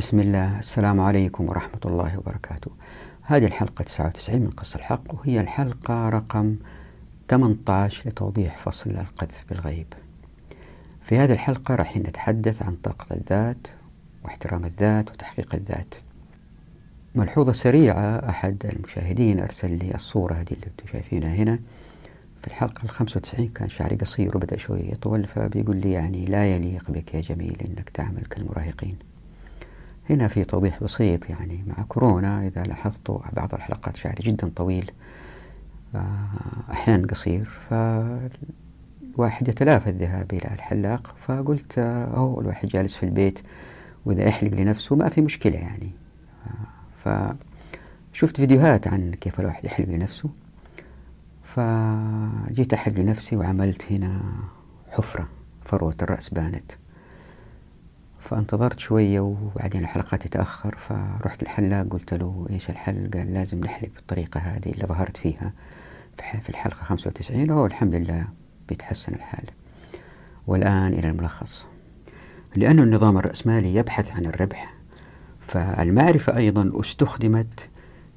بسم الله. السلام عليكم ورحمة الله وبركاته. هذه الحلقة 99 من قص الحق وهي الحلقة رقم 18 لتوضيح فصل القذف بالغيب. في هذه الحلقة راح نتحدث عن طاقة الذات واحترام الذات وتحقيق الذات. ملحوظة سريعة أحد المشاهدين أرسل لي الصورة هذه اللي أنتم شايفينها هنا. في الحلقة الخمسة وتسعين كان شعري قصير وبدأ شوية يطول فبيقول لي يعني لا يليق بك يا جميل أنك تعمل كالمراهقين. هنا في توضيح بسيط يعني مع كورونا إذا لاحظتوا بعض الحلقات شعري جدا طويل آه، أحيانا قصير فالواحد يتلافى الذهاب إلى الحلاق فقلت أهو الواحد جالس في البيت وإذا يحلق لنفسه ما في مشكلة يعني. آه، فشفت فيديوهات عن كيف الواحد يحلق لنفسه فجيت أحلق لنفسي وعملت هنا حفرة فروة الرأس بانت. فانتظرت شوية وبعدين الحلقة تتأخر فرحت الحلاق قلت له إيش الحل؟ قال لازم نحلق بالطريقة هذه اللي ظهرت فيها في الحلقة 95 وهو الحمد لله بيتحسن الحال. والآن إلى الملخص. لأن النظام الرأسمالي يبحث عن الربح فالمعرفة أيضا استخدمت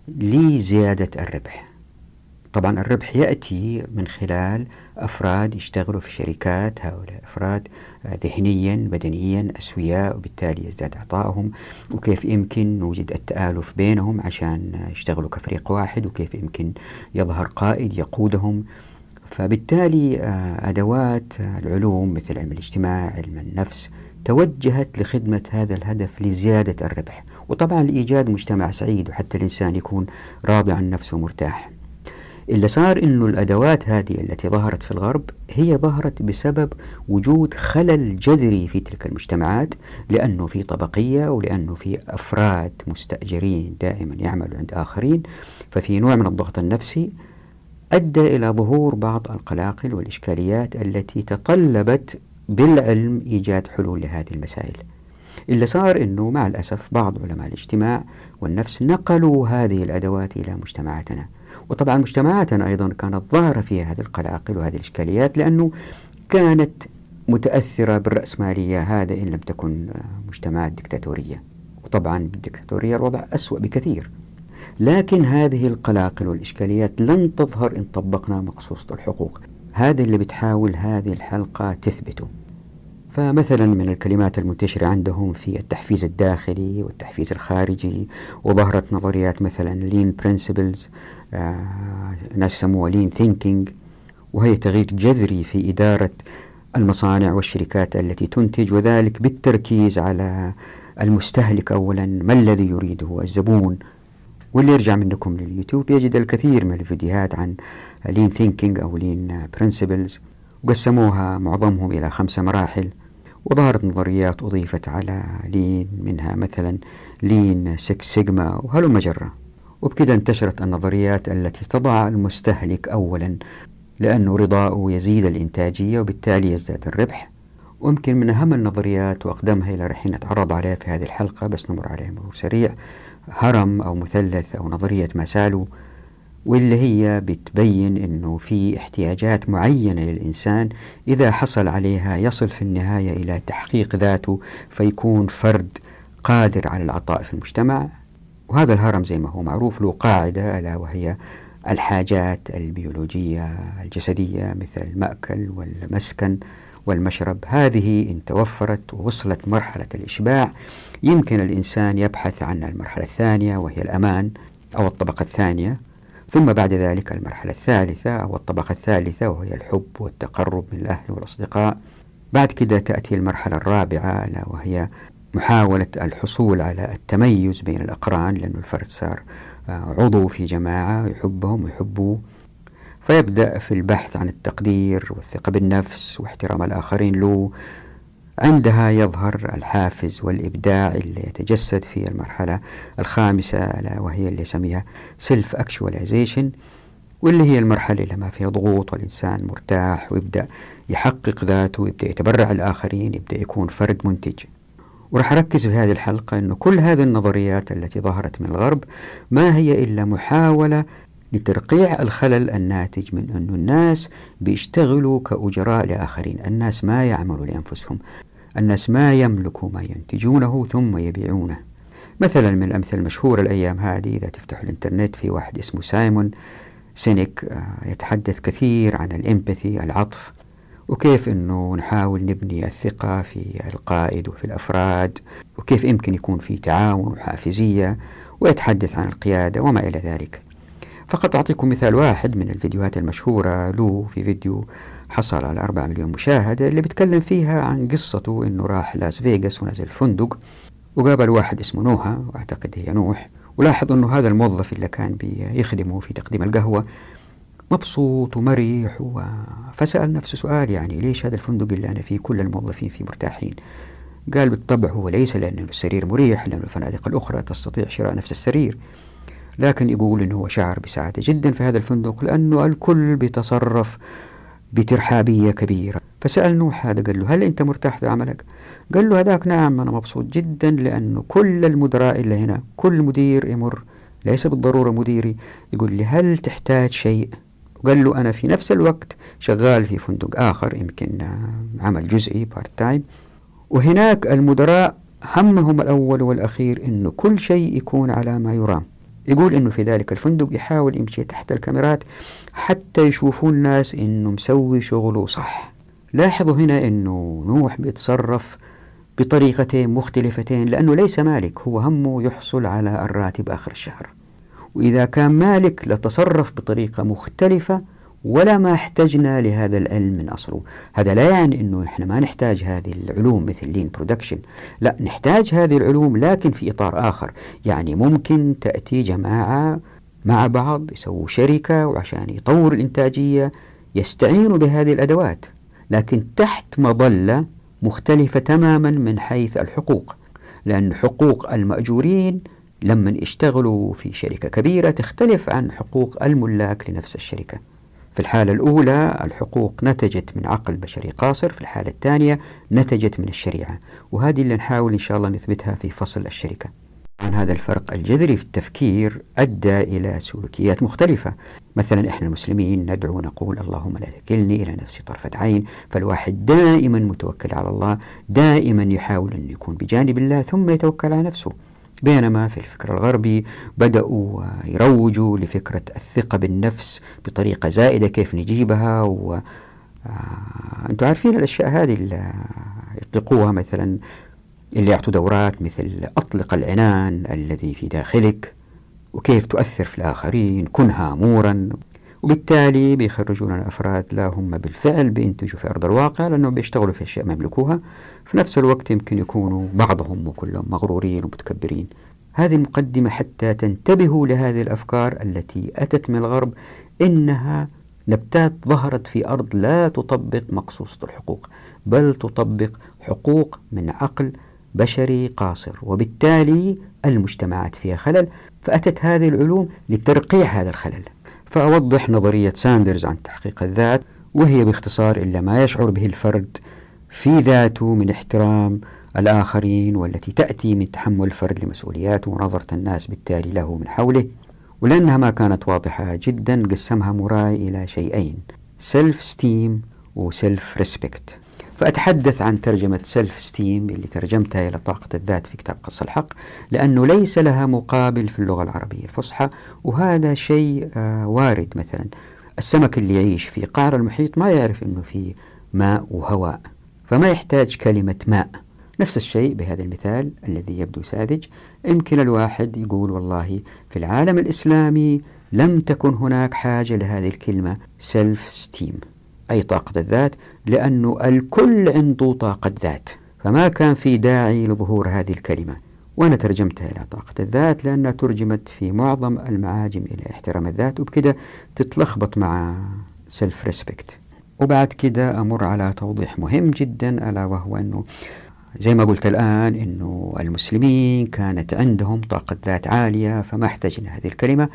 لزيادة الربح. طبعا الربح يأتي من خلال أفراد يشتغلوا في شركات هؤلاء أفراد ذهنيا بدنيا أسوياء وبالتالي يزداد عطائهم وكيف يمكن نوجد التآلف بينهم عشان يشتغلوا كفريق واحد وكيف يمكن يظهر قائد يقودهم. فبالتالي آه، أدوات العلوم مثل علم الاجتماع علم النفس توجهت لخدمة هذا الهدف لزيادة الربح. وطبعا لإيجاد مجتمع سعيد وحتى الإنسان يكون راضي عن نفسه ومرتاح. اللي صار إنه الأدوات هذه التي ظهرت في الغرب هي ظهرت بسبب وجود خلل جذري في تلك المجتمعات لأنه في طبقية ولأنه في أفراد مستأجرين دائما يعملوا عند آخرين ففي نوع من الضغط النفسي أدى إلى ظهور بعض القلاقل والإشكاليات التي تطلبت بالعلم إيجاد حلول لهذه المسائل. اللي صار إنه مع الأسف بعض علماء الاجتماع والنفس نقلوا هذه الأدوات إلى مجتمعاتنا. وطبعا مجتمعاتنا أيضا كانت ظاهرة فيها هذه القلاقل وهذه الإشكاليات لأنه كانت متأثرة بالرأسمالية هذا إن لم تكن مجتمعات دكتاتورية. وطبعا بالدكتاتورية الوضع أسوأ بكثير. لكن هذه القلاقل والإشكاليات لن تظهر إن طبقنا مقصوصة الحقوق. هذا اللي بتحاول هذه الحلقة تثبته. فمثلا من الكلمات المنتشرة عندهم في التحفيز الداخلي والتحفيز الخارجي وظهرت نظريات مثلا lean principles ناس يسموها lean thinking وهي تغيير جذري في إدارة المصانع والشركات التي تنتج وذلك بالتركيز على المستهلك أولا ما الذي يريده الزبون؟ واللي يرجع منكم لليوتيوب يجد الكثير من الفيديوهات عن lean thinking أو lean principles وقسموها معظمهم إلى خمسة مراحل. وظهرت نظريات أضيفت على لين منها مثلا لين سكس سيجما وهلم جرة وبكذا انتشرت النظريات التي تضع المستهلك أولا لأنه رضاؤه يزيد الإنتاجية وبالتالي يزداد الربح. ويمكن من أهم النظريات وأقدمها اللي راح نتعرض عليها في هذه الحلقة بس نمر عليها مرور سريع هرم أو مثلث أو نظرية ماسالو واللي هي بتبين إنه في احتياجات معينة للإنسان إذا حصل عليها يصل في النهاية إلى تحقيق ذاته فيكون فرد قادر على العطاء في المجتمع. وهذا الهرم زي ما هو معروف له قاعدة ألا وهي الحاجات البيولوجية الجسدية مثل المأكل والمسكن والمشرب. هذه إن توفرت ووصلت مرحلة الإشباع يمكن الإنسان يبحث عن المرحلة الثانية وهي الأمان أو الطبقة الثانية ثم بعد ذلك المرحلة الثالثة أو الطبقة الثالثة وهي الحب والتقرب من الأهل والأصدقاء. بعد كده تأتي المرحلة الرابعة ألا وهي محاولة الحصول على التميز بين الأقران لأن الفرد صار آه، عضو في جماعة يحبهم ويحبوه فيبدأ في البحث عن التقدير والثقة بالنفس واحترام الآخرين. له عندها يظهر الحافز والإبداع اللي يتجسد في المرحلة الخامسة ألا وهي اللي يسميها self actualization واللي هي المرحلة اللي ما فيها ضغوط والإنسان مرتاح ويبدأ يحقق ذاته ويبدأ يتبرع الآخرين يبدأ يكون فرد منتج. وراح أركز في هذه الحلقة أنه كل هذه النظريات التي ظهرت من الغرب ما هي إلا محاولة لترقيع الخلل الناتج من أن الناس بيشتغلوا كأجراء لآخرين. الناس ما يعملوا لأنفسهم. الناس ما يملكوا ما ينتجونه ثم يبيعونه. مثلا من الأمثلة المشهورة الأيام هذه إذا تفتح الإنترنت في واحد اسمه سايمون سينيك آه، يتحدث كثير عن الإمباثي العطف. وكيف أنه نحاول نبني الثقة في القائد وفي الأفراد وكيف يمكن يكون في تعاون وحافزية ويتحدث عن القيادة وما إلى ذلك. فقط أعطيكم مثال واحد من الفيديوهات المشهورة له في فيديو حصل على 4 مليون مشاهدة اللي بيتكلم فيها عن قصته أنه راح لاس فيغاس ونزل فندق وقابل واحد اسمه نوحة وأعتقد هي نوح ولاحظ أنه هذا الموظف اللي كان بيخدمه في تقديم القهوة مبسوط ومريح و... فسأل نفسه سؤال يعني ليش هذا الفندق اللي أنا فيه كل الموظفين فيه مرتاحين قال بالطبع هو ليس لأن السرير مريح لأن الفنادق الأخرى تستطيع شراء نفس السرير لكن يقول أنه هو شعر بسعادة جدا في هذا الفندق لأنه الكل بيتصرف بترحابية كبيرة فسأل نوح هذا قال له هل أنت مرتاح في عملك؟ قال له هذاك نعم أنا مبسوط جدا لأنه كل المدراء اللي هنا كل مدير يمر ليس بالضرورة مديري يقول لي هل تحتاج شيء؟ قال له أنا في نفس الوقت شغال في فندق آخر يمكن عمل جزئي part time وهناك المدراء همهم الأول والأخير أنه كل شيء يكون على ما يرام. يقول إنه في ذلك الفندق يحاول يمشي تحت الكاميرات حتى يشوفوا الناس إنه مسوي شغله صح. لاحظوا هنا إنه نوح بيتصرف بطريقتين مختلفتين لأنه ليس مالك هو همه يحصل على الراتب آخر الشهر. وإذا كان مالك لتصرف بطريقة مختلفة ولا ما احتجنا لهذا العلم من أصله. هذا لا يعني أنه إحنا ما نحتاج هذه العلوم مثل لين برودكشن لا نحتاج هذه العلوم لكن في إطار آخر. يعني ممكن تأتي جماعة مع بعض يسووا شركة وعشان يطور الإنتاجية يستعينوا بهذه الأدوات. لكن تحت مظلة مختلفة تماما من حيث الحقوق. لأن حقوق المأجورين لما يشتغلوا في شركة كبيرة تختلف عن حقوق الملاك لنفس الشركة. في الحالة الأولى الحقوق نتجت من عقل بشري قاصر في الحالة الثانية نتجت من الشريعة وهذه اللي نحاول إن شاء الله نثبتها في فصل الشركة. عن هذا الفرق الجذري في التفكير أدى إلى سلوكيات مختلفة. مثلا إحنا المسلمين ندعو ونقول اللهم لا تكلني إلى نفسي طرفة عين فالواحد دائما متوكل على الله دائما يحاول أن يكون بجانب الله ثم يتوكل على نفسه. بينما في الفكر الغربي بدأوا يروجوا لفكرة الثقة بالنفس بطريقة زائدة كيف نجيبها؟ و آه، أنتم عارفين الأشياء هذه اللي يطلقوها مثلا اللي يعطوا دورات مثل أطلق العنان الذي في داخلك وكيف تؤثر في الآخرين كن هامورا. وبالتالي بيخرجون الأفراد لا هم بالفعل بينتجوا في أرض الواقع لأنهم بيشتغلوا في أشياء ما يملكوها في نفس الوقت يمكن يكونوا بعضهم وكلهم مغرورين ومتكبرين. هذه المقدمة حتى تنتبهوا لهذه الأفكار التي أتت من الغرب إنها نبتات ظهرت في أرض لا تطبق مقصوصة الحقوق بل تطبق حقوق من عقل بشري قاصر وبالتالي المجتمعات فيها خلل. فأتت هذه العلوم لترقيع هذا الخلل. فأوضح نظرية ساندرز عن تحقيق الذات وهي باختصار إلا ما يشعر به الفرد في ذاته من احترام الآخرين والتي تأتي من تحمل الفرد لمسؤولياته ونظرة الناس بالتالي له من حوله ولأنها ما كانت واضحة جدا قسمها موراي إلى شيئين self esteem و self respect فأتحدث عن ترجمة self esteem اللي ترجمتها إلى طاقة الذات في كتاب قص الحق لأنه ليس لها مقابل في اللغة العربية الفصحى وهذا شيء آه وارد مثلا. السمك اللي يعيش في قعر المحيط ما يعرف أنه في ماء وهواء. فما يحتاج كلمة ماء نفس الشيء بهذا المثال الذي يبدو ساذج. يمكن الواحد يقول والله في العالم الإسلامي لم تكن هناك حاجة لهذه الكلمة. self esteem أي طاقة الذات لأنه الكل عنده طاقة ذات. فما كان في داعي لظهور هذه الكلمة. وأنا ترجمتها إلى طاقة الذات لأنها ترجمت في معظم المعاجم إلى احترام الذات وبكده تتلخبط مع self respect وبعد كده أمر على توضيح مهم جدا ألا وهو أنه زي ما قلت الآن أنه المسلمين كانت عندهم طاقة ذات عالية فما احتاجنا هذه الكلمة.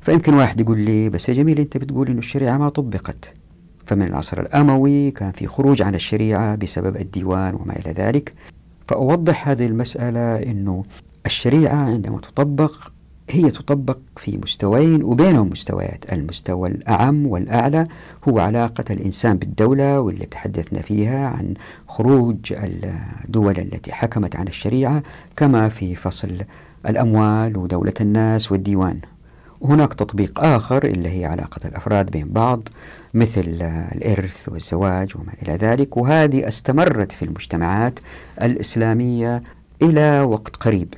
فيمكن واحد يقول لي بس يا جميل أنت بتقول أنه الشريعة ما طبقت. فمن العصر الأموي كان في خروج عن الشريعة بسبب الديوان وما إلى ذلك. فأوضح هذه المسألة أنه الشريعة عندما تطبق هي تطبق في مستويين وبينهم مستويات. المستوى الأعم والأعلى هو علاقة الإنسان بالدولة واللي تحدثنا فيها عن خروج الدول التي حكمت عن الشريعة كما في فصل الأموال ودولة الناس والديوان. وهناك تطبيق آخر اللي هي علاقة الأفراد بين بعض مثل الإرث والزواج وما إلى ذلك وهذه استمرت في المجتمعات الإسلامية إلى وقت قريب.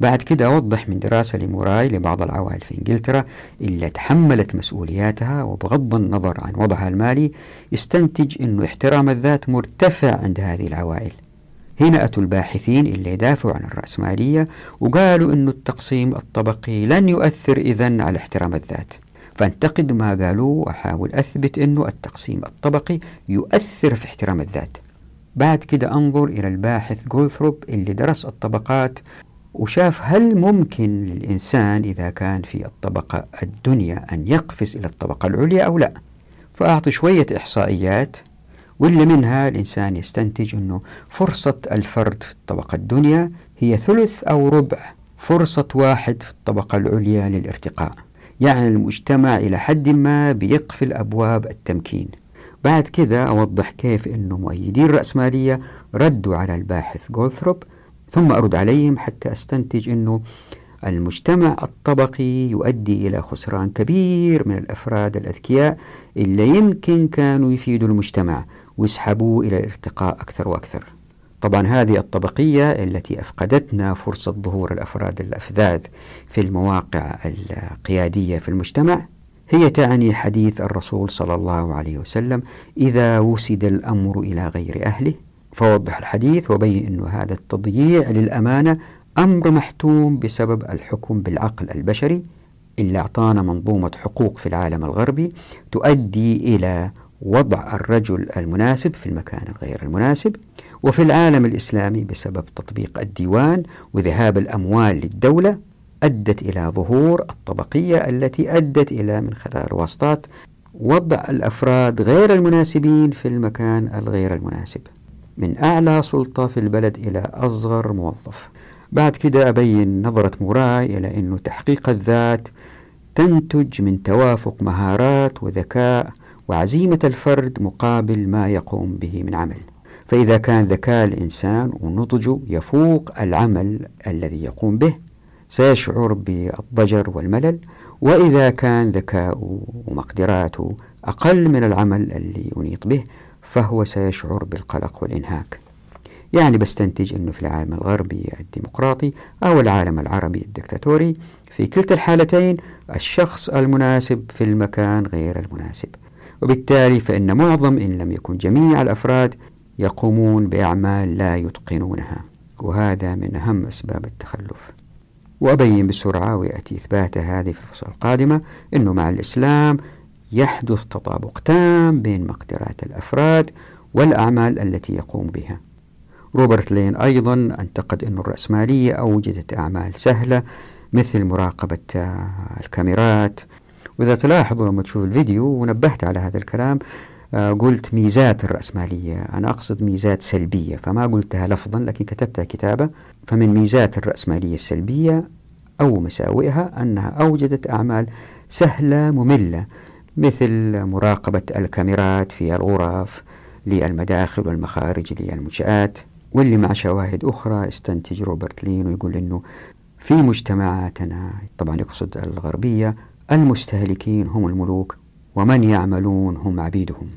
بعد كده أوضح من دراسة لموراي لبعض العوائل في إنجلترا اللي تحملت مسؤولياتها وبغض النظر عن وضعها المالي استنتج أنه احترام الذات مرتفع عند هذه العوائل. هنا أتوا الباحثين اللي يدافعوا عن الرأسمالية وقالوا أنه التقسيم الطبقي لن يؤثر إذن على احترام الذات. فانتقد ما قالوه وأحاول أثبت أنه التقسيم الطبقي يؤثر في احترام الذات. بعد كده أنظر إلى الباحث جولثروب اللي درس الطبقات وشاف هل ممكن للإنسان إذا كان في الطبقة الدنيا أن يقفز إلى الطبقة العليا أو لا. فأعطي شوية إحصائيات واللي منها الإنسان يستنتج أنه فرصة الفرد في الطبقة الدنيا هي ثلث أو ربع فرصة واحد في الطبقة العليا للارتقاء. يعني المجتمع إلى حد ما بيقفل أبواب التمكين. بعد كذا أوضح كيف أنه مؤيدين الرأسمالية ردوا على الباحث جولثروب ثم أرد عليهم حتى أستنتج أنه المجتمع الطبقي يؤدي إلى خسران كبير من الأفراد الأذكياء اللي يمكن كانوا يفيدوا المجتمع ويسحبوه إلى الارتقاء أكثر وأكثر. طبعا هذه الطبقية التي أفقدتنا فرصة ظهور الأفراد الأفذاذ في المواقع القيادية في المجتمع هي تعني حديث الرسول صلى الله عليه وسلم إذا وسد الأمر إلى غير أهله فوضح الحديث وبين أن هذا التضييع للأمانة أمر محتوم بسبب الحكم بالعقل البشري اللي أعطانا منظومة حقوق في العالم الغربي تؤدي إلى وضع الرجل المناسب في المكان الغير المناسب وفي العالم الإسلامي بسبب تطبيق الديوان وذهاب الأموال للدولة أدت إلى ظهور الطبقية التي أدت إلى من خلال الواسطات وضع الأفراد غير المناسبين في المكان الغير المناسب. من أعلى سلطة في البلد إلى أصغر موظف. بعد كده أبين نظرة موراي إلى أنه تحقيق الذات تنتج من توافق مهارات وذكاء وعزيمة الفرد مقابل ما يقوم به من عمل. فإذا كان ذكاء الإنسان ونضجه يفوق العمل الذي يقوم به سيشعر بالضجر والملل. وإذا كان ذكاؤه ومقدراته أقل من العمل اللي ينيط به فهو سيشعر بالقلق والإنهاك. يعني بستنتج أنه في العالم الغربي الديمقراطي أو العالم العربي الدكتاتوري في كلتا الحالتين الشخص المناسب في المكان غير المناسب. وبالتالي فإن معظم إن لم يكن جميع الأفراد يقومون بأعمال لا يتقنونها وهذا من أهم أسباب التخلف. وأبين بسرعة ويأتي إثبات هذه في الفصول القادمة أنه مع الإسلام يحدث تطابق تام بين مقدرات الأفراد والأعمال التي يقوم بها. روبرت لين أيضا انتقد أن الرأسمالية أوجدت أعمال سهلة مثل مراقبة الكاميرات. وإذا تلاحظوا لما تشوف الفيديو ونبهت على هذا الكلام آه، قلت ميزات الرأسمالية. أنا أقصد ميزات سلبية فما قلتها لفظا لكن كتبتها كتابة. فمن ميزات الرأسمالية السلبية أو مساوئها أنها أوجدت أعمال سهلة مملة. مثل مراقبة الكاميرات في الغرف للمداخل والمخارج للمنشآت واللي مع شواهد أخرى استنتج روبرت لين ويقول أنه في مجتمعاتنا طبعا يقصد الغربية المستهلكين هم الملوك ومن يعملون هم عبيدهم.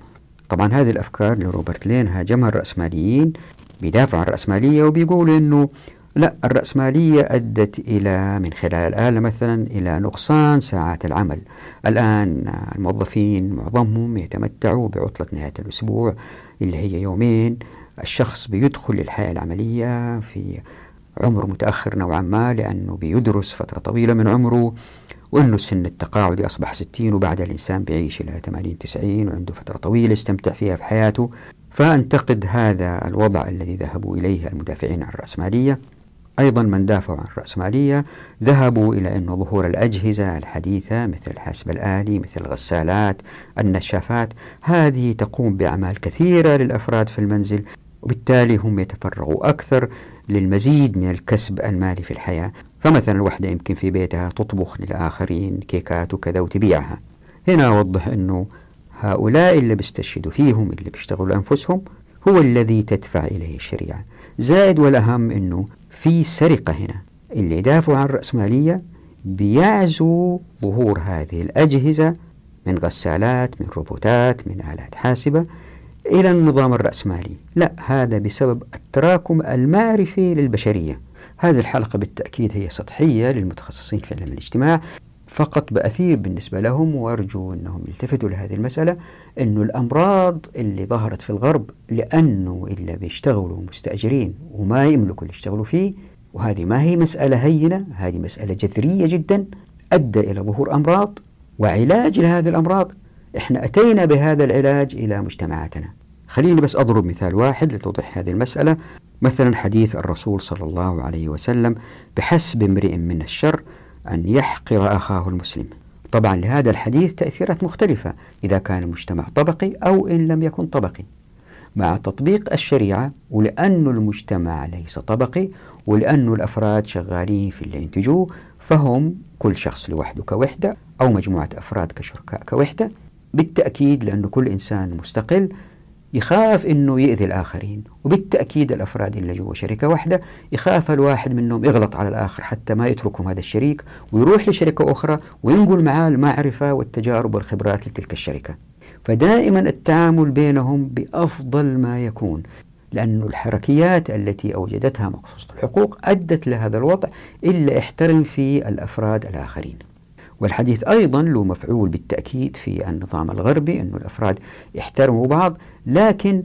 طبعا هذه الأفكار لروبرت لين هاجمها الرأسماليين بيدافعوا عن الرأسمالية وبيقولوا أنه لا الرأسمالية أدت إلى من خلال الآلة مثلا إلى نقصان ساعات العمل. الآن الموظفين معظمهم يتمتعوا بعطلة نهاية الأسبوع اللي هي يومين. الشخص بيدخل للحياة العملية في عمر متأخر نوعا ما لأنه بيدرس فترة طويلة من عمره وأنه السن التقاعدي أصبح 60 وبعد الإنسان بيعيش إلى 80 90 وعنده فترة طويلة يستمتع فيها في حياته. فأنتقد هذا الوضع الذي ذهبوا إليه المدافعين عن الرأسمالية. أيضا من دافعوا عن الرأسمالية ذهبوا إلى أن ظهور الأجهزة الحديثة مثل الحاسب الآلي مثل الغسالات النشافات هذه تقوم بأعمال كثيرة للأفراد في المنزل وبالتالي هم يتفرغوا أكثر للمزيد من الكسب المالي في الحياة. فمثلا الوحدة يمكن في بيتها تطبخ للآخرين كيكات وكذا وتبيعها. هنا أوضح أنه هؤلاء اللي بيستشهدوا فيهم اللي بيشتغلوا أنفسهم هو الذي تدفع إليه الشريعة. زائد والأهم أنه في سرقة هنا. اللي يدافعوا عن الرأسمالية بيعزوا ظهور هذه الأجهزة من غسالات من روبوتات من آلات حاسبة إلى النظام الرأسمالي. لا هذا بسبب التراكم المعرفي للبشرية. هذه الحلقة بالتأكيد هي سطحية للمتخصصين في علم الاجتماع. فقط بأثير بالنسبة لهم وأرجو أنهم يلتفتوا لهذه المسألة أنه الأمراض اللي ظهرت في الغرب لأنه إلا بيشتغلوا مستأجرين وما يملكوا اللي يشتغلوا فيه وهذه ما هي مسألة هينة هذه مسألة جذرية جدا أدى إلى ظهور أمراض وعلاج لهذه الأمراض. إحنا أتينا بهذا العلاج إلى مجتمعاتنا. خليني بس أضرب مثال واحد لتوضيح هذه المسألة. مثلا حديث الرسول صلى الله عليه وسلم بحسب امرئ من الشر أن يحقر أخاه المسلم. طبعا لهذا الحديث تأثيرات مختلفة إذا كان المجتمع طبقي أو إن لم يكن طبقي. مع تطبيق الشريعة ولأن المجتمع ليس طبقي ولأن الأفراد شغالين في اللي ينتجوه فهم كل شخص لوحده كوحدة أو مجموعة أفراد كشركاء كوحدة. بالتأكيد لأن كل إنسان مستقل يخاف إنه يأذي الآخرين. وبالتأكيد الأفراد اللي جوا شركة واحدة يخاف الواحد منهم يغلط على الآخر حتى ما يتركهم هذا الشريك ويروح لشركة أخرى وينقل معاه المعرفة والتجارب والخبرات لتلك الشركة. فدائما التعامل بينهم بأفضل ما يكون لأن الحركيات التي أوجدتها مقصوصة الحقوق أدت لهذا الوضع إلا احترم في الأفراد الآخرين. والحديث أيضا له مفعول بالتأكيد في النظام الغربي أن الأفراد يحترموا بعض لكن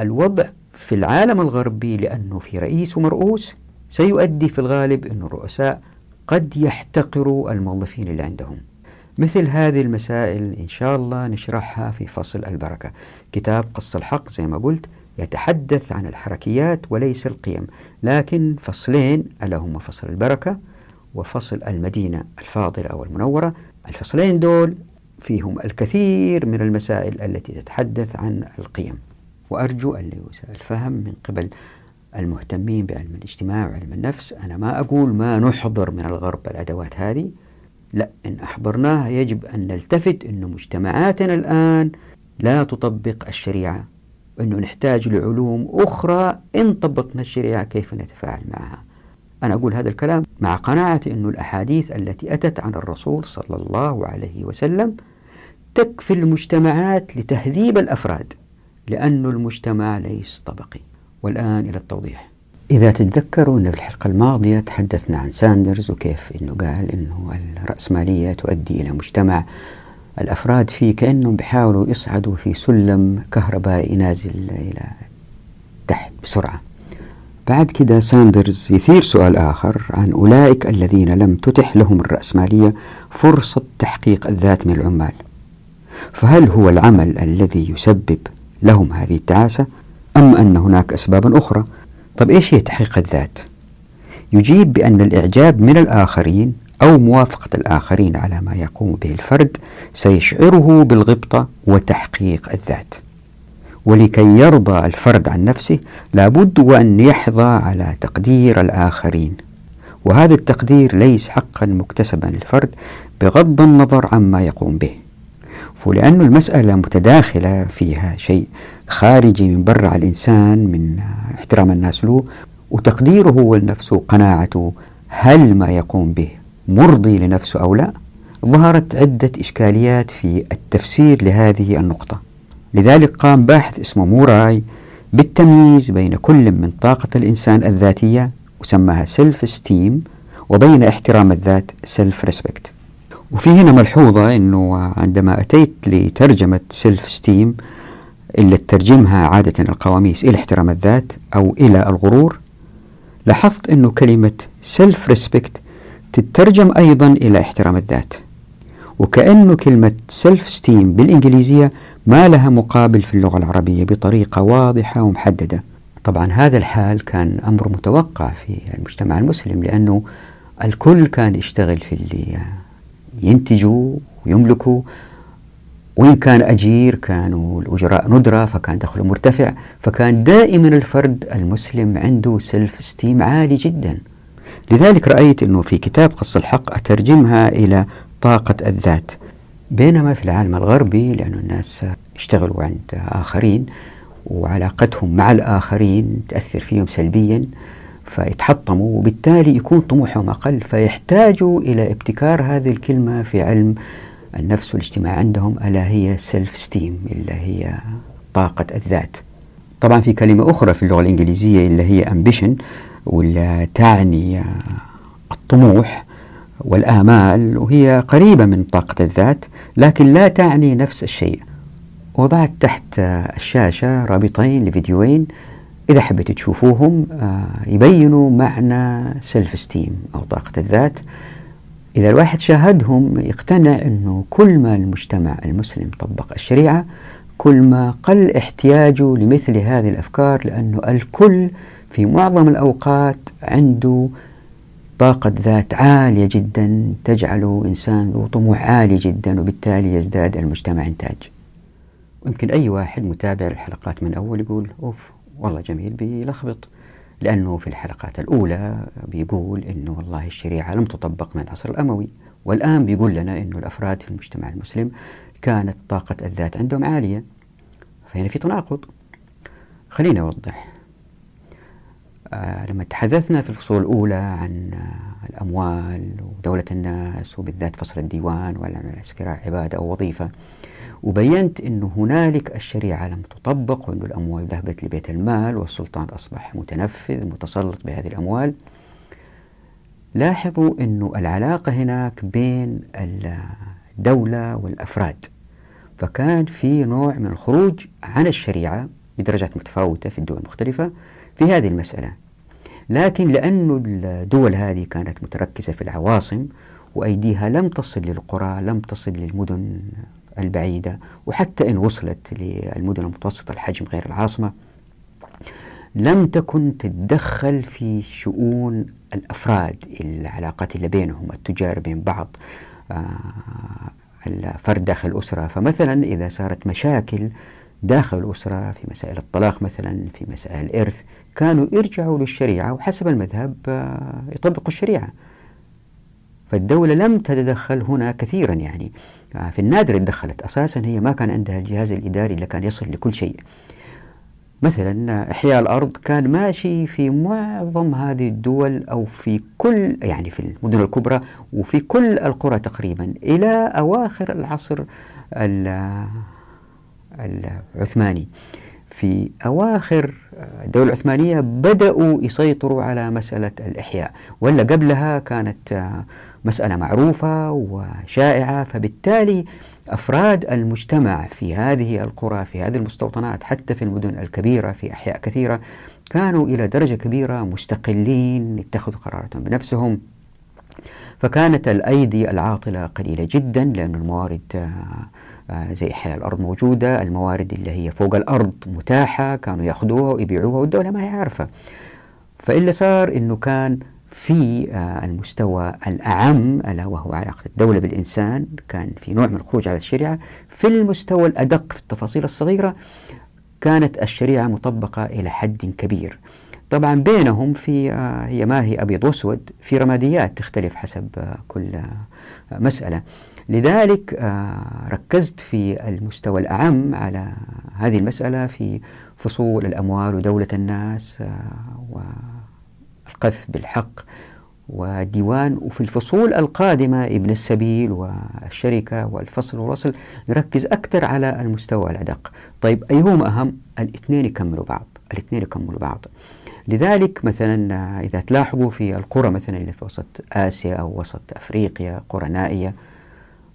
الوضع في العالم الغربي لأنه في رئيس ومرؤوس سيؤدي في الغالب أن الرؤساء قد يحتقروا الموظفين اللي عندهم. مثل هذه المسائل إن شاء الله نشرحها في فصل البركة. كتاب قص الحق زي ما قلت يتحدث عن الحركيات وليس القيم لكن فصلين ألا هما فصل البركة وفصل المدينة الفاضلة أو المنورة. الفصلين دول فيهم الكثير من المسائل التي تتحدث عن القيم. وأرجو أن يساء الفهم من قبل المهتمين بعلم الاجتماع وعلم النفس. أنا ما أقول ما نحضر من الغرب الأدوات هذه. لا إن أحضرناها يجب أن نلتفت أن مجتمعاتنا الآن لا تطبق الشريعة وأنه نحتاج لعلوم أخرى إن طبقنا الشريعة كيف نتفاعل معها. أنا أقول هذا الكلام مع قناعتي أن الأحاديث التي أتت عن الرسول صلى الله عليه وسلم تكفي المجتمعات لتهذيب الأفراد لأن المجتمع ليس طبقي. والآن إلى التوضيح. إذا تتذكروا أن في الحلقة الماضية تحدثنا عن ساندرز وكيف أنه قال أنه الرأسمالية تؤدي إلى مجتمع الأفراد فيه كأنهم بيحاولوا يصعدوا في سلم كهربائي نازل إلى تحت بسرعة. بعد كده ساندرز يثير سؤال آخر عن أولئك الذين لم تتح لهم الرأسمالية فرصة تحقيق الذات من العمال. فهل هو العمل الذي يسبب لهم هذه التعاسة أم أن هناك أسباب أخرى؟ طب إيش هي تحقيق الذات؟ يجيب بأن الإعجاب من الآخرين أو موافقة الآخرين على ما يقوم به الفرد سيشعره بالغبطة وتحقيق الذات. ولكي يرضى الفرد عن نفسه لابد وأن يحظى على تقدير الآخرين. وهذا التقدير ليس حقا مكتسبا للفرد بغض النظر عما يقوم به. فلأن المسألة متداخلة فيها شيء خارجي من برع الإنسان من احترام الناس له وتقديره هو لنفسه وقناعته هل ما يقوم به مرضي لنفسه أو لا ظهرت عدة إشكاليات في التفسير لهذه النقطة. لذلك قام باحث اسمه موراي بالتمييز بين كل من طاقة الإنسان الذاتية وسماها self esteem وبين احترام الذات self respect وفي هنا ملحوظة أنه عندما أتيت لترجمة self esteem اللي ترجمها عادة القواميس إلى احترام الذات أو إلى الغرور لاحظت أنه كلمة self respect تترجم أيضا إلى احترام الذات. وكأنه كلمة self esteem بالإنجليزية ما لها مقابل في اللغة العربية بطريقة واضحة ومحددة. طبعا هذا الحال كان أمر متوقع في المجتمع المسلم لأنه الكل كان يشتغل في اللي ينتجوا ويملكوا. وإن كان أجير كانوا الأجراء ندرة فكان دخله مرتفع. فكان دائما الفرد المسلم عنده self esteem عالي جدا. لذلك رأيت أنه في كتاب قص الحق أترجمها إلى طاقة الذات. بينما في العالم الغربي لأن الناس يشتغلوا عند آخرين وعلاقتهم مع الآخرين تأثر فيهم سلبيا فيتحطموا وبالتالي يكون طموحهم أقل فيحتاجوا إلى ابتكار هذه الكلمة في علم النفس والاجتماع عندهم ألا هي self-esteem اللي هي طاقة الذات. طبعا في كلمة أخرى في اللغة الإنجليزية اللي هي ambition واللي تعني الطموح والآمال وهي قريبة من طاقة الذات لكن لا تعني نفس الشيء. وضعت تحت الشاشة رابطين لفيديوين إذا حبيت تشوفوهم آه، يبينوا معنى self-esteem أو طاقة الذات. إذا الواحد شاهدهم يقتنع أنه كل ما المجتمع المسلم طبق الشريعة كل ما قل احتياجه لمثل هذه الأفكار لأنه الكل في معظم الأوقات عنده طاقة ذات عالية جدا تجعله إنسان ذو طموح عالي جدا وبالتالي يزداد المجتمع إنتاج. ويمكن أي واحد متابع الحلقات من أول يقول أوف والله جميل بيلخبط. لأنه في الحلقات الأولى بيقول أنه والله الشريعة لم تطبق من العصر الأموي والآن بيقول لنا أنه الأفراد في المجتمع المسلم كانت طاقة الذات عندهم عالية. فهنا في تناقض. خليني أوضح. لما تحدثنا في الفصول الأولى عن آه الأموال ودولة الناس وبالذات فصل الديوان والعمل العسكري عبادة أو وظيفة وبينت أنه هنالك الشريعة لم تطبق وأن الأموال ذهبت لبيت المال والسلطان أصبح متنفذ متسلط بهذه الأموال. لاحظوا أنه العلاقة هناك بين الدولة والأفراد فكان في نوع من الخروج عن الشريعة بدرجات متفاوتة في الدول المختلفة في هذه المسألة. لكن لأن الدول هذه كانت متركزة في العواصم وأيديها لم تصل للقرى لم تصل للمدن البعيدة وحتى إن وصلت للمدن المتوسطة الحجم غير العاصمة لم تكن تتدخل في شؤون الأفراد العلاقات اللي بينهم التجار بين بعض آه الفرد داخل الأسرة فمثلا إذا صارت مشاكل داخل الأسرة في مسائل الطلاق مثلا في مسائل الإرث. كانوا يرجعوا للشريعة وحسب المذهب آه يطبقوا الشريعة. فالدولة لم تتدخل هنا كثيرا يعني. آه، في النادر تدخلت. أساسا هي ما كان عندها الجهاز الإداري اللي كان يصل لكل شيء. مثلا إحياء الأرض كان ماشي في معظم هذه الدول أو في كل يعني في المدن الكبرى وفي كل القرى تقريبا إلى أواخر العصر العثماني. في أواخر الدولة العثمانية بدأوا يسيطروا على مسألة الإحياء ولا قبلها كانت مسألة معروفة وشائعة فبالتالي أفراد المجتمع في هذه القرى في هذه المستوطنات حتى في المدن الكبيرة في أحياء كثيرة كانوا إلى درجة كبيرة مستقلين يتخذوا قراراتهم بنفسهم. فكانت الأيدي العاطلة قليلة جدا لأن الموارد زي إحياء الأرض موجودة الموارد اللي هي فوق الأرض متاحة كانوا يأخذوها ويبيعوها والدولة ما هي عارفة. فإلا صار أنه كان في آه، المستوى الأعم ألا وهو علاقة الدولة بالإنسان كان في نوع من الخروج على الشريعة. في المستوى الأدق في التفاصيل الصغيرة كانت الشريعة مطبقة إلى حد كبير. طبعا بينهم في آه، هي ما هي أبيض وأسود في رماديات تختلف حسب آه، كل مسألة. لذلك ركزت في المستوى الأعم على هذه المسألة في فصول الأموال ودولة الناس القذف بالحق والديوان. وفي الفصول القادمة ابن السبيل والشركة والفصل والوصل نركز أكثر على المستوى الأدق طيب أيهما أهم؟ الاثنين يكملوا بعض الاثنين يكملوا بعض. لذلك مثلا إذا تلاحظوا في القرى مثلا اللي في وسط آسيا أو وسط أفريقيا قرى نائية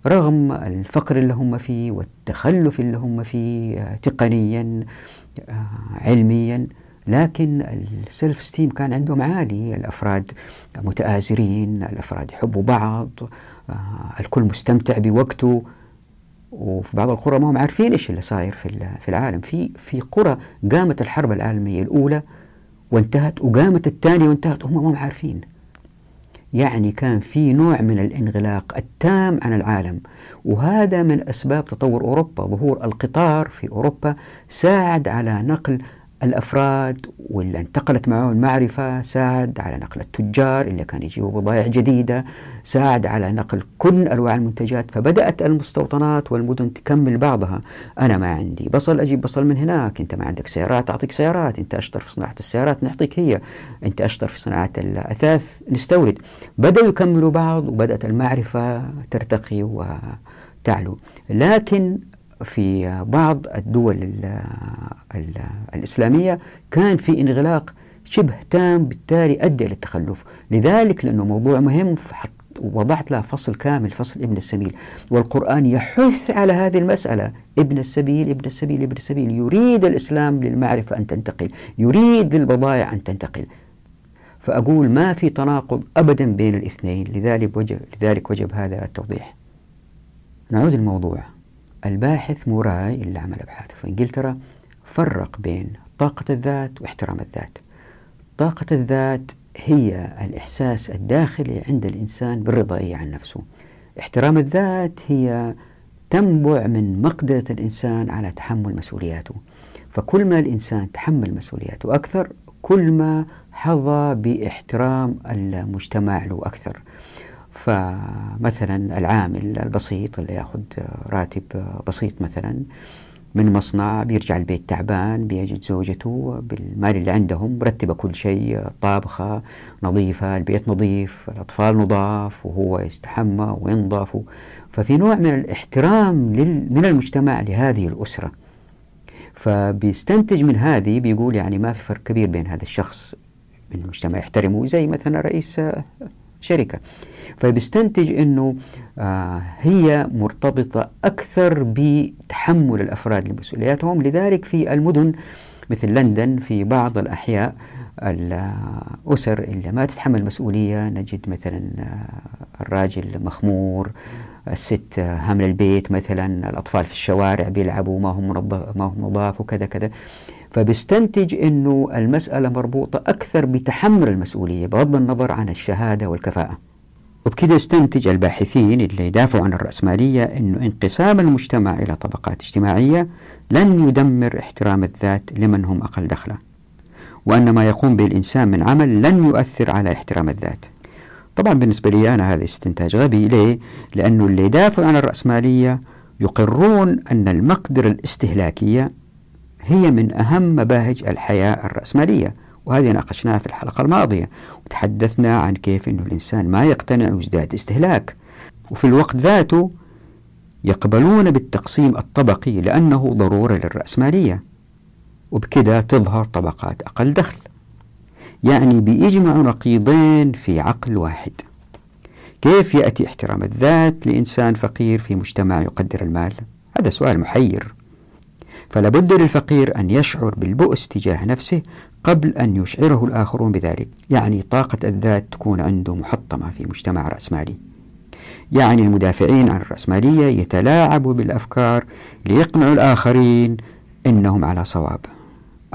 رغم الفقر اللي هم فيه والتخلف اللي هم فيه تقنيا علميا لكن السيلف ستيم كان عندهم عالي. الأفراد متآزرين الأفراد يحبوا بعض آه، الكل مستمتع بوقته. وفي بعض القرى ما هم عارفين إيش اللي صاير في في العالم. في في قرى قامت الحرب العالمية الأولى وانتهت وقامت الثانية وانتهت هم ما هم عارفين. يعني كان في نوع من الانغلاق التام عن العالم. وهذا من أسباب تطور أوروبا. ظهور القطار في أوروبا ساعد على نقل الأفراد واللي انتقلت معه المعرفة ساعد على نقل التجار اللي كانوا يجيبوا بضائع جديدة ساعد على نقل كل أنواع المنتجات فبدأت المستوطنات والمدن تكمل بعضها. أنا ما عندي بصل أجيب بصل من هناك. أنت ما عندك سيارات أعطيك سيارات. أنت أشطر في صناعة السيارات نعطيك هي. أنت أشطر في صناعة الأثاث نستورد. بدأوا يكملوا بعض وبدأت المعرفة ترتقي وتعلو. لكن في بعض الدول ال ال الإسلامية كان في انغلاق شبه تام بالتالي أدى إلى التخلف لذلك لأنه موضوع مهم وضعت له فصل كامل فصل ابن السبيل. والقرآن يحث على هذه المسألة. ابن السبيل ابن السبيل ابن السبيل. يريد الإسلام للمعرفة أن تنتقل. يريد للبضائع أن تنتقل. فأقول ما في تناقض أبدا بين الاثنين. لذلك وجب, لذلك وجب هذا التوضيح. نعود الموضوع الباحث موراي اللي عمل أبحاث في إنجلترا فرق بين طاقة الذات واحترام الذات. طاقة الذات هي الإحساس الداخلي عند الإنسان بالرضائية عن نفسه. احترام الذات هي تنبع من مقدرة الإنسان على تحمل مسؤولياته. فكل ما الإنسان تحمل مسؤولياته أكثر كل ما حظى بإحترام المجتمع له أكثر. فمثلا العامل البسيط اللي ياخذ راتب بسيط مثلا من مصنع بيرجع البيت تعبان بيجد زوجته بالمال اللي عندهم مرتبة كل شيء طابخة نظيفة البيت نظيف الأطفال نظاف وهو يستحمى وينظف. ففي نوع من الاحترام من المجتمع لهذه الأسرة. فبيستنتج من هذه بيقول يعني ما في فرق كبير بين هذا الشخص من المجتمع. يحترمه زي مثلا رئيس شركة. فبيستنتج أنه آه هي مرتبطة أكثر بتحمل الأفراد لمسؤولياتهم. لذلك في المدن مثل لندن في بعض الأحياء الأسر اللي ما تتحمل مسؤولية نجد مثلا آه، الراجل مخمور الست هامل البيت مثلا الأطفال في الشوارع بيلعبوا ما هم ما هم نظاف وكذا كذا. فبيستنتج أنه المسألة مربوطة أكثر بتحمل المسؤولية بغض النظر عن الشهادة والكفاءة. وبكذا يستنتج الباحثين اللي يدافعوا عن الرأسمالية أنه انقسام المجتمع إلى طبقات اجتماعية لن يدمر احترام الذات لمن هم أقل دخلا. وأن ما يقوم به الإنسان من عمل لن يؤثر على احترام الذات. طبعا بالنسبة لي أنا هذا استنتاج غبي. ليه؟ لأنه اللي يدافعوا عن الرأسمالية يقرون أن المقدرة الاستهلاكية هي من أهم مباهج الحياة الرأسمالية. وهذه ناقشناها في الحلقة الماضية. وتحدثنا عن كيف أن الإنسان ما يقتنع ويزداد استهلاك. وفي الوقت ذاته يقبلون بالتقسيم الطبقي لأنه ضرورة للرأسمالية وبكذا تظهر طبقات أقل دخل. يعني بيجمع نقيضين في عقل واحد. كيف يأتي احترام الذات لإنسان فقير في مجتمع يقدر المال؟ هذا سؤال محير. فلا بد للفقير أن يشعر بالبؤس تجاه نفسه قبل أن يشعره الآخرون بذلك. يعني طاقة الذات تكون عنده محطمة في مجتمع رأسمالي. يعني المدافعين عن الرأسمالية يتلاعبوا بالأفكار ليقنعوا الآخرين أنهم على صواب.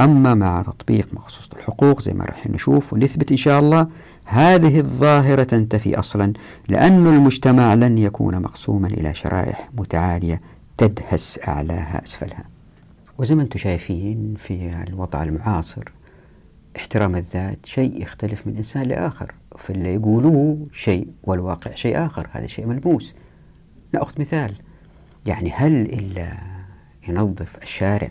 أما مع تطبيق مخصوص الحقوق زي ما راح نشوف ونثبت إن شاء الله هذه الظاهرة تنتفي أصلا لأن المجتمع لن يكون مقسوما إلى شرائح متعالية تدهس أعلاها أسفلها. وزي ما أنتم شايفين في الوضع المعاصر احترام الذات شيء يختلف من إنسان لآخر فاللي يقولوه شيء والواقع شيء آخر هذا شيء ملموس. نأخذ مثال يعني هل إلا ينظف الشارع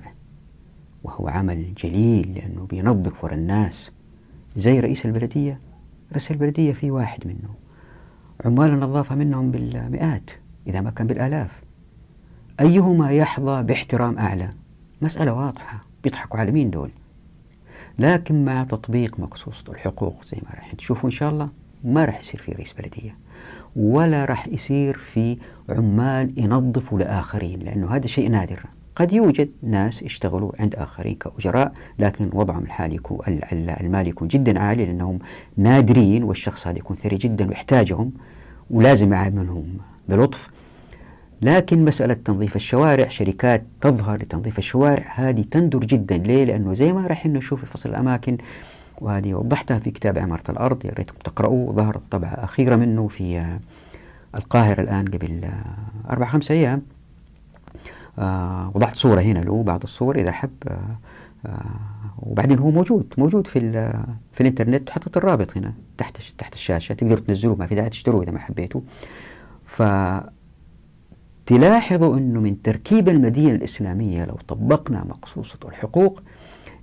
وهو عمل جليل لأنه بينظف ورا الناس زي رئيس البلدية؟ رئيس البلدية في واحد منه عمال النظافة منهم بالمئات إذا ما كان بالآلاف. أيهما يحظى باحترام أعلى؟ مسألة واضحة بيضحكوا على مين دول؟ لكن مع تطبيق مقصوصة الحقوق زي ما راح تشوفوا إن شاء الله ما راح يصير في رئيس بلدية ولا راح يصير في عمال ينظفوا لآخرين لأنه هذا شيء نادر. قد يوجد ناس يشتغلوا عند آخرين كأجراء لكن وضعهم الحالي يكون المال يكون جدا عالي لأنهم نادرين والشخص هذا يكون ثري جدا ويحتاجهم ولازم يعاملهم بلطف. لكن مسألة تنظيف الشوارع شركات تظهر لتنظيف الشوارع هذه تندر جدا. ليه؟ لأنه زي ما راح نشوف في فصل الأماكن وهذه وضحتها في كتاب عمارة الأرض يا ريتكم تقرأوه ظهرت طبعة أخيرة منه في القاهرة الآن قبل أربع خمس أيام. آه وضعت صورة هنا له بعض الصور إذا حب آه آه، وبعدين هو موجود موجود في في الإنترنت حطيت الرابط هنا تحت تحت الشاشة. تقدروا تنزلوه ما في داعي تشتروه إذا ما حبيتوا ف تلاحظوا إنه من تركيب المدينة الإسلامية لو طبقنا مقصوصة الحقوق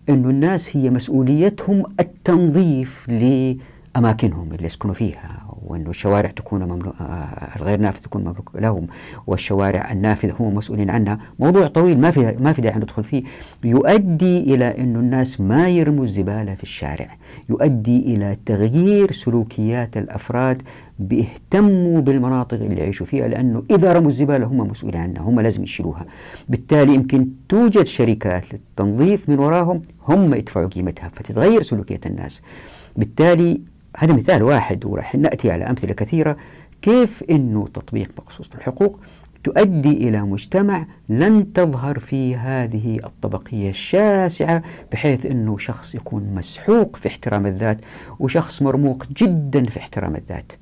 إنه الناس هي مسؤوليتهم التنظيف لأماكنهم اللي يسكنوا فيها. وأنه الشوارع تكون مملو... آه، الغير نافذ تكون مملوك لهم والشوارع النافذة هم مسؤولين عنها. موضوع طويل ما في ما في داعي ندخل فيه. يؤدي إلى انه الناس ما يرموا الزبالة في الشارع. يؤدي إلى تغيير سلوكيات الأفراد بيهتموا بالمناطق اللي يعيشوا فيها لأنه إذا رموا الزبالة هم مسؤولين عنها هم لازم يشيلوها. بالتالي يمكن توجد شركات للتنظيف من وراهم هم يدفعوا قيمتها فتتغير سلوكية الناس. بالتالي هذا مثال واحد وراح نأتي على أمثلة كثيرة كيف أنه تطبيق مقصوص الحقوق تؤدي إلى مجتمع لن تظهر فيه هذه الطبقية الشاسعة بحيث أنه شخص يكون مسحوق في احترام الذات وشخص مرموق جدا في احترام الذات.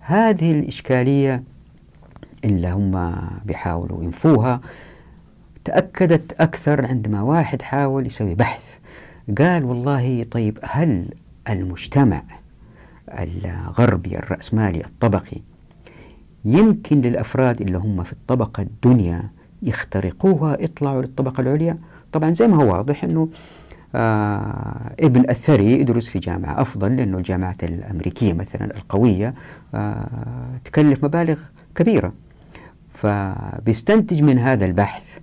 هذه الإشكالية اللي هم بيحاولوا ينفوها تأكدت أكثر عندما واحد حاول يسوي بحث قال والله طيب هل المجتمع الغربي الرأسمالي الطبقي يمكن للأفراد اللي هم في الطبقة الدنيا يخترقوها يطلعوا للطبقة العليا. طبعا زي ما هو واضح أنه آه ابن الثري يدرس في جامعة أفضل لأنه الجامعات الأمريكية مثلا القوية آه تكلف مبالغ كبيرة. فبيستنتج من هذا البحث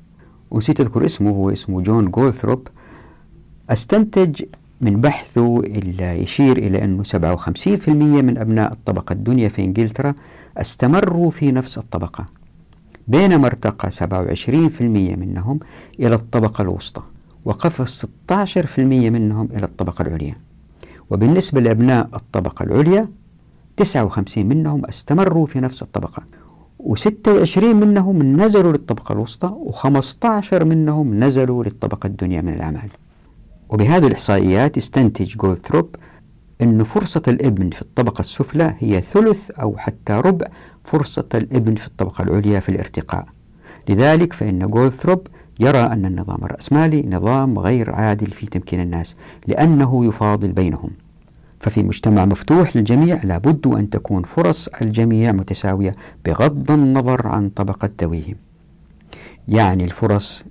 ونسيت أذكر اسمه هو اسمه جون جولثروب أستنتج من بحثه اللي يشير إلى أنه 57% من أبناء الطبقة الدنيا في إنجلترا استمروا في نفس الطبقة بينما ارتقى 27% منهم إلى الطبقة الوسطى وقفز 16% منهم إلى الطبقة العليا. وبالنسبة لأبناء الطبقة العليا 59 منهم استمروا في نفس الطبقة و26 منهم نزلوا للطبقة الوسطى و15 منهم نزلوا للطبقة الدنيا من الأعمال. وبهذه الإحصائيات يستنتج جولثروب أن فرصة الإبن في الطبقة السفلى هي ثلث أو حتى ربع فرصة الإبن في الطبقة العليا في الارتقاء. لذلك فإن جولثروب يرى أن النظام الرأسمالي نظام غير عادل في تمكين الناس لأنه يفاضل بينهم. ففي مجتمع مفتوح للجميع لابد أن تكون فرص الجميع متساوية بغض النظر عن طبقة ذويهم. يعني الفرص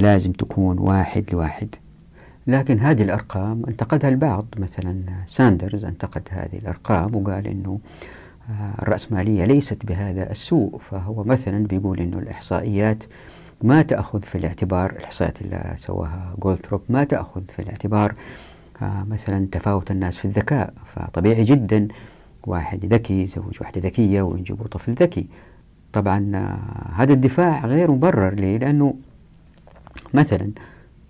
لازم تكون واحد لواحد. لكن هذه الأرقام أنتقدها البعض. مثلا ساندرز أنتقد هذه الأرقام وقال أنه آه، الرأسمالية ليست بهذا السوء. فهو مثلا بيقول أنه الإحصائيات ما تأخذ في الاعتبار الإحصائيات اللي سواها جولثروب ما تأخذ في الاعتبار آه، مثلا تفاوت الناس في الذكاء. فطبيعي جدا واحد ذكي يزوج واحدة ذكية وينجبوا طفل ذكي. طبعا آه، هذا الدفاع غير مبرر. ليه؟ لأنه مثلا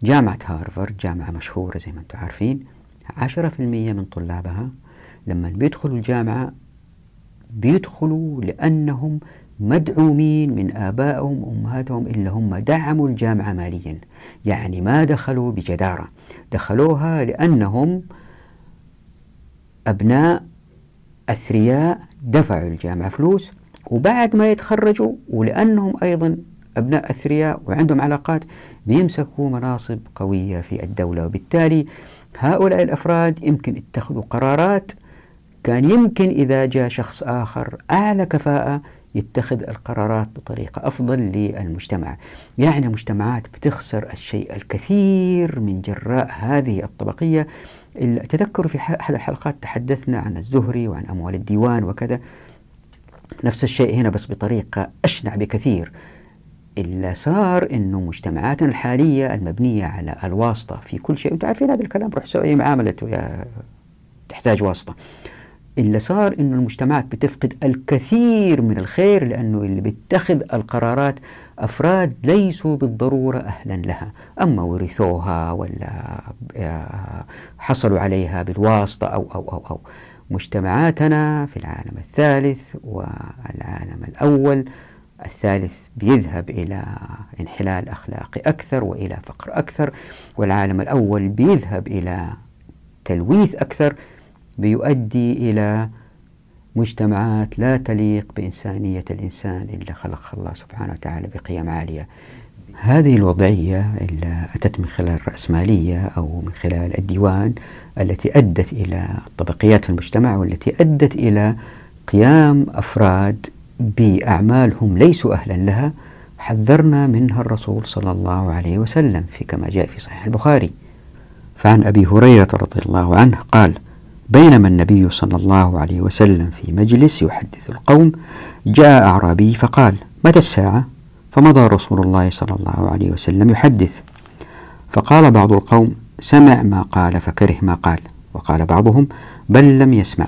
جامعة هارفارد جامعة مشهورة زي ما أنتم عارفين. عشرة في المية من طلابها لما بيدخلوا الجامعة بيدخلوا لأنهم مدعومين من آبائهم وأمهاتهم إلا هم دعموا الجامعة ماليا. يعني ما دخلوا بجدارة. دخلوها لأنهم أبناء أثرياء دفعوا الجامعة فلوس وبعد ما يتخرجوا ولأنهم أيضا أبناء أثرياء وعندهم علاقات بيمسكوا مناصب قوية في الدولة. وبالتالي هؤلاء الأفراد يمكن اتخذوا قرارات كان يمكن إذا جاء شخص آخر أعلى كفاءة يتخذ القرارات بطريقة أفضل للمجتمع. يعني المجتمعات بتخسر الشيء الكثير من جراء هذه الطبقية. تذكروا في أحد الحلقات تحدثنا عن الزهري وعن أموال الديوان وكذا. نفس الشيء هنا بس بطريقة أشنع بكثير. اللي صار إنه مجتمعاتنا الحالية المبنية على الواسطة في كل شيء. أنتم عارفين هذا الكلام روح سوي معاملة تحتاج واسطة. اللي صار إنه المجتمعات بتفقد الكثير من الخير لأنه اللي بيتخذ القرارات أفراد ليسوا بالضرورة أهلا لها، أما ورثوها ولا آه، حصلوا عليها بالواسطة أو أو أو أو. مجتمعاتنا في العالم الثالث والعالم الأول الثالث بيذهب إلى انحلال أخلاقي أكثر وإلى فقر أكثر والعالم الأول بيذهب إلى تلويث أكثر بيؤدي إلى مجتمعات لا تليق بإنسانية الإنسان اللي خلقها الله سبحانه وتعالى بقيم عالية. هذه الوضعية اللي أتت من خلال الرأسمالية أو من خلال الديوان التي أدت إلى الطبقيات في المجتمع والتي أدت إلى قيام أفراد بأعمال هم ليسوا أهلا لها حذرنا منها الرسول صلى الله عليه وسلم في كما جاء في صحيح البخاري. فعن أبي هريرة رضي الله عنه قال بينما النبي صلى الله عليه وسلم في مجلس يحدث القوم جاء أعرابي فقال متى الساعة؟ فمضى رسول الله صلى الله عليه وسلم يحدث. فقال بعض القوم سمع ما قال فكره ما قال. وقال بعضهم بل لم يسمع.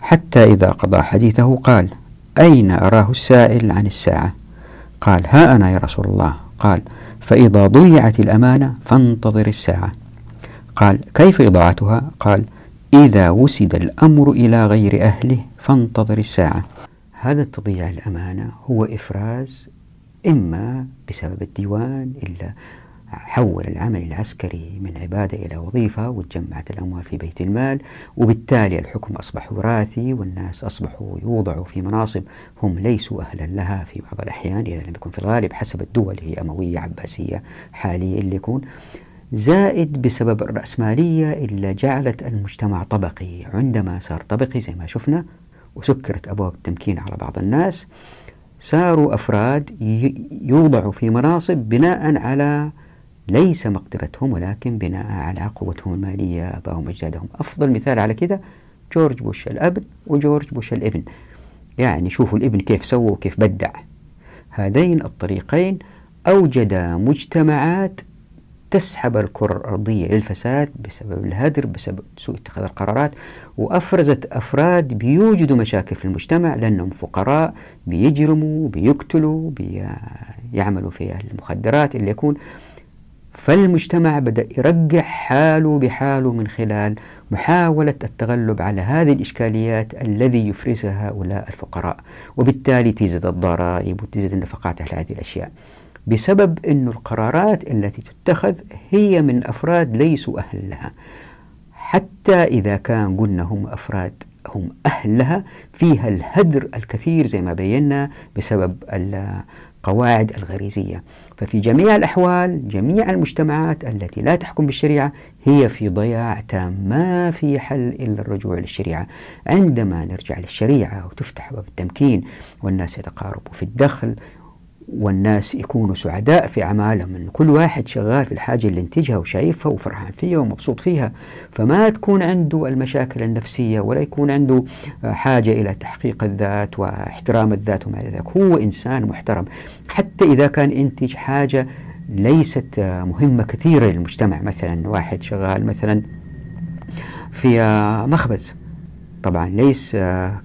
حتى إذا قضى حديثه قال أين أراه السائل عن الساعة؟ قال ها أنا يا رسول الله. قال فإذا ضيعت الأمانة فانتظر الساعة. قال كيف إضاعتها؟ قال إذا وسد الأمر إلى غير أهله فانتظر الساعة. هذا تضييع الأمانة هو إفراز إما بسبب الديوان إلا حول العمل العسكري من عبادة إلى وظيفة وتجمعت الأموال في بيت المال وبالتالي الحكم أصبح وراثي والناس أصبحوا يوضعوا في مناصب هم ليسوا أهلا لها في بعض الأحيان إذا لم يكن في الغالب حسب الدول هي أموية عباسية حالية اللي يكون. زائد بسبب الرأسمالية اللي جعلت المجتمع طبقي. عندما صار طبقي زي ما شفنا وسكرت أبواب التمكين على بعض الناس صاروا أفراد يوضعوا في مناصب بناء على ليس مقدرتهم ولكن بناء على قوتهم المالية أبائهم أجدادهم. أفضل مثال على كذا جورج بوش الأب وجورج بوش الإبن. يعني شوفوا الإبن كيف سوى وكيف بدع. هذين الطريقين أوجدا مجتمعات تسحب الكرة الأرضية للفساد بسبب الهدر بسبب سوء اتخاذ القرارات وأفرزت أفراد بيوجدوا مشاكل في المجتمع لأنهم فقراء بيجرموا بيقتلوا بيعملوا في المخدرات اللي يكون فالمجتمع بدأ يرجع حاله بحاله من خلال محاولة التغلب على هذه الإشكاليات الذي يفرزها هؤلاء الفقراء. وبالتالي تزيد الضرائب وتزيد النفقات على هذه الأشياء. بسبب أن القرارات التي تتخذ هي من أفراد ليسوا أهل لها حتى إذا كان قلنا هم أفراد هم أهل لها فيها الهدر الكثير زي ما بينا بسبب القواعد الغريزية. ففي جميع الأحوال جميع المجتمعات التي لا تحكم بالشريعة هي في ضياع تام. ما في حل إلا الرجوع للشريعة. عندما نرجع للشريعة وتفتح باب التمكين والناس يتقاربوا في الدخل والناس يكونوا سعداء في أعمالهم. إن كل واحد شغال في الحاجة اللي انتجها وشايفها وفرحان فيها ومبسوط فيها فما تكون عنده المشاكل النفسية ولا يكون عنده حاجة إلى تحقيق الذات واحترام الذات وما إلى ذلك. هو إنسان محترم. حتى إذا كان ينتج حاجة ليست مهمة كثيرة للمجتمع. مثلا واحد شغال مثلا في مخبز. طبعا ليس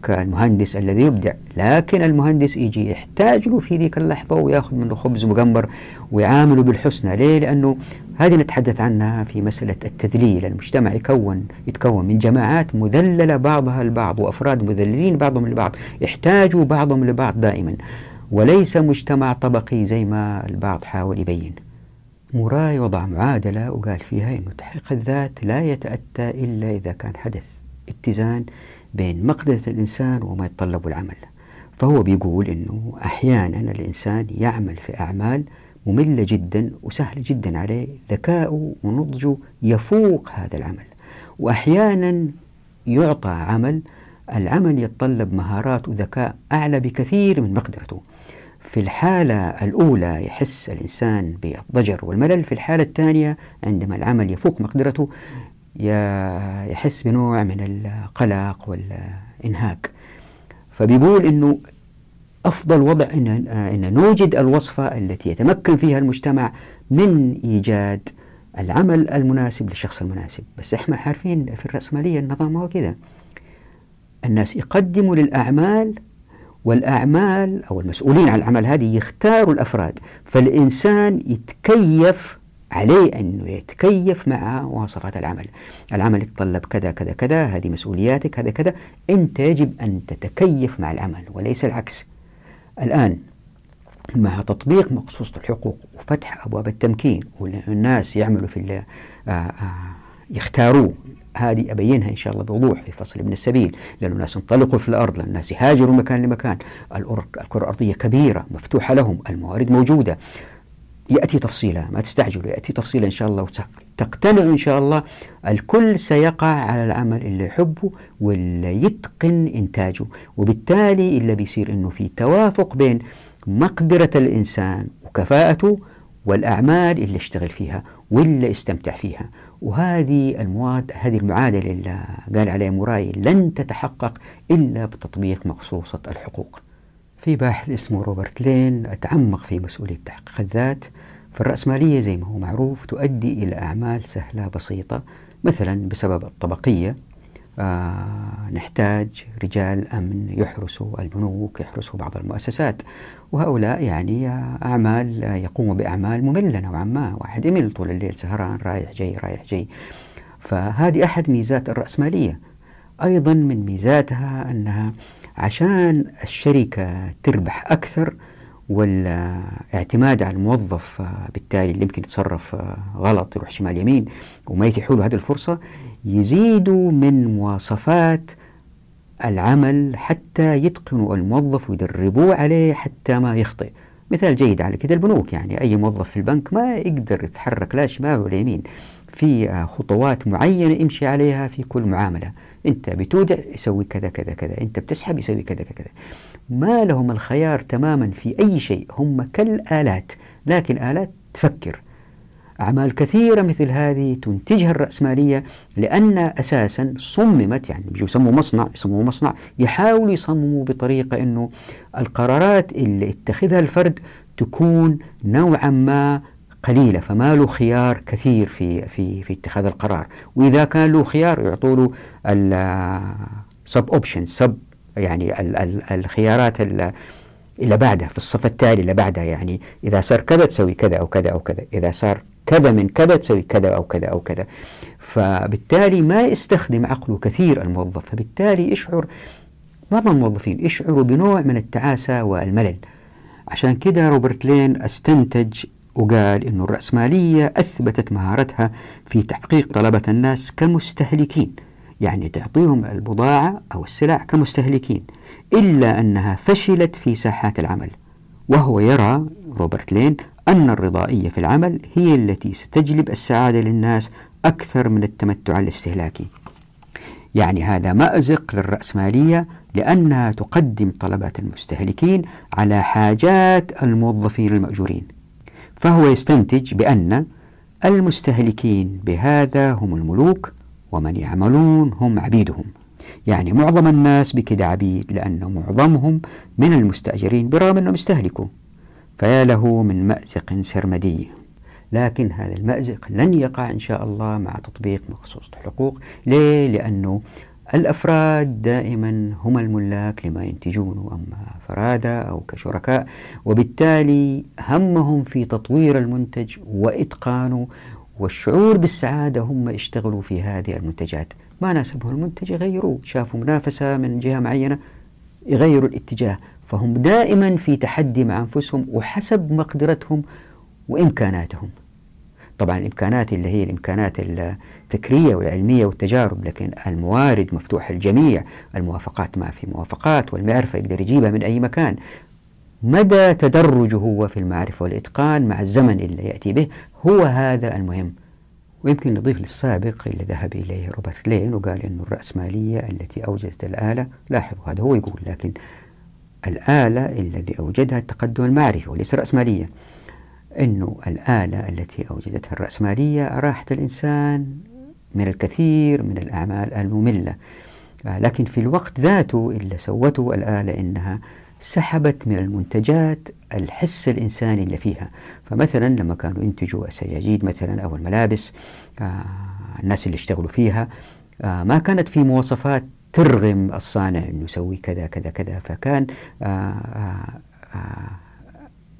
كالمهندس الذي يبدع لكن المهندس يجي يحتاج له في ذيك اللحظة ويأخذ منه خبز مقمر ويعامله بالحسنى. ليه؟ لأنه هذه نتحدث عنها في مسألة التذليل. المجتمع يكون يتكون من جماعات مذللة بعضها البعض وأفراد مذللين بعضهم لبعض يحتاجوا بعضهم لبعض دائما. وليس مجتمع طبقي زي ما البعض حاول يبين. موراي وضع معادلة وقال فيها أن تحقيق الذات لا يتأتى إلا إذا كان حدث. اتزان بين مقدرة الإنسان وما يتطلب العمل. فهو بيقول أنه أحيانا الإنسان يعمل في أعمال مملة جدا وسهلة جدا عليه ذكاؤه ونضجه يفوق هذا العمل. وأحيانا يعطى عمل العمل يتطلب مهارات وذكاء أعلى بكثير من مقدرته. في الحالة الأولى يحس الإنسان بالضجر والملل في الحالة الثانية عندما العمل يفوق مقدرته يحس بنوع من القلق والإنهاك. فبيقول أنه أفضل وضع أن, أن نوجد الوصفة التي يتمكن فيها المجتمع من إيجاد العمل المناسب للشخص المناسب. بس إحنا عارفين في الرأسمالية النظام هو كذا الناس يقدموا للأعمال والأعمال أو المسؤولين عن العمل هذه يختاروا الأفراد. فالإنسان يتكيف عليه أنه يتكيف مع مواصفات العمل. العمل يتطلب كذا كذا كذا هذه مسؤولياتك هذا كذا. أنت يجب أن تتكيف مع العمل وليس العكس. الآن مع تطبيق مقصوصة الحقوق وفتح أبواب التمكين والناس يعملوا في آه، آه، يختاروه هذه أبينها إن شاء الله بوضوح في فصل ابن السبيل. لأن الناس انطلقوا في الأرض لأن الناس يهاجروا مكان لمكان. الكرة الأرضية كبيرة مفتوحة لهم الموارد موجودة. يأتي تفصيلا ما تستعجلوا يأتي تفصيلا إن شاء الله وتقتنعوا إن شاء الله الكل سيقع على العمل اللي يحبه واللي يتقن إنتاجه وبالتالي اللي بيصير إنه في توافق بين مقدرة الإنسان وكفاءته والأعمال اللي اشتغل فيها واللي استمتع فيها. وهذه المواد هذه المعادلة اللي قال عليها موراي لن تتحقق إلا بتطبيق مخصوصة الحقوق. في باحث اسمه روبرت لين تعمق في مسؤولية تحقيق الذات. فالرأسمالية زي ما هو معروف تؤدي إلى أعمال سهلة بسيطة مثلا بسبب الطبقية. آه نحتاج رجال أمن يحرسوا البنوك يحرسوا بعض المؤسسات. وهؤلاء يعني أعمال يقوموا بأعمال مملة نوعا ما. واحد يمل طول الليل سهران رايح جاي رايح جاي. فهذه أحد ميزات الرأسمالية. أيضا من ميزاتها أنها عشان الشركة تربح أكثر والاعتماد على الموظف بالتالي اللي يمكن يتصرف غلط يروح شمال يمين وما يتيحوا له هذه الفرصة يزيدوا من مواصفات العمل حتى يتقنوا الموظف ويدربوه عليه حتى ما يخطئ. مثال جيد على كده البنوك يعني أي موظف في البنك ما يقدر يتحرك لا شمال ولا يمين في خطوات معينة يمشي عليها في كل معاملة. أنت بتودع يسوي كذا كذا كذا. أنت بتسحب يسوي كذا كذا ما لهم الخيار تماما في أي شيء. هم كالآلات. لكن آلات تفكر. أعمال كثيرة مثل هذه تنتجها الرأسمالية لأن أساسا صممت يعني بيجوا يسموا مصنع يسموا مصنع. يحاولوا يصمموا بطريقة أنه القرارات اللي اتخذها الفرد تكون نوعا ما قليلة فما له خيار كثير في في في اتخاذ القرار. وإذا كان له خيار يعطوا له ال sub-option sub يعني ال ال الخيارات اللي بعدها في الصف التالي اللي بعدها يعني إذا صار كذا تسوي كذا أو كذا أو كذا إذا صار كذا من كذا تسوي كذا أو كذا أو كذا. فبالتالي ما يستخدم عقله كثير الموظف فبالتالي يشعر معظم الموظفين يشعروا بنوع من التعاسة والملل. عشان كده روبرت لين استنتج وقال أن الرأسمالية أثبتت مهارتها في تحقيق طلبة الناس كمستهلكين يعني تعطيهم البضاعة أو السلع كمستهلكين إلا أنها فشلت في ساحات العمل. وهو يرى روبرت لين أن الرضائية في العمل هي التي ستجلب السعادة للناس أكثر من التمتع الاستهلاكي. يعني هذا مأزق للرأسمالية لأنها تقدم طلبات المستهلكين على حاجات الموظفين المأجورين. فهو يستنتج بأن المستهلكين بهذا هم الملوك ومن يعملون هم عبيدهم. يعني معظم الناس بكده عبيد لأن معظمهم من المستأجرين برغم أنهم استهلكوا. فيا له من مأزق سرمدي. لكن هذا المأزق لن يقع إن شاء الله مع تطبيق مخصوص الحقوق. ليه؟ لأنه الأفراد دائما هم الملاك لما ينتجونه أما فرادى أو كشركاء وبالتالي همهم في تطوير المنتج وإتقانه والشعور بالسعادة هم يشتغلوا في هذه المنتجات. ما ناسبه المنتج يغيروه شافوا منافسة من جهة معينة يغيروا الاتجاه. فهم دائما في تحدي مع أنفسهم وحسب مقدرتهم وإمكاناتهم. طبعا الإمكانات اللي هي الإمكانات الفكرية والعلمية والتجارب لكن الموارد مفتوحة للجميع الموافقات ما في موافقات والمعرفة يقدر يجيبها من أي مكان. مدى تدرجه هو في المعرفة والإتقان مع الزمن اللي يأتي به هو هذا المهم. ويمكن نضيف للسابق اللي ذهب إليه روبرت لين وقال أن الرأسمالية التي أوجدت الآلة لاحظوا هذا هو يقول لكن الآلة الذي أوجدها التقدم المعرفي وليس الرأسمالية أنه الآلة التي أوجدتها الرأسمالية راحت الإنسان من الكثير من الأعمال المملة. لكن في الوقت ذاته اللي سوته الآلة إنها سحبت من المنتجات الحس الإنساني اللي فيها. فمثلا لما كانوا ينتجوا السجاجيد مثلا أو الملابس آه الناس اللي اشتغلوا فيها آه ما كانت في مواصفات ترغم الصانع أنه يسوي كذا كذا كذا. فكان آه آه, آه،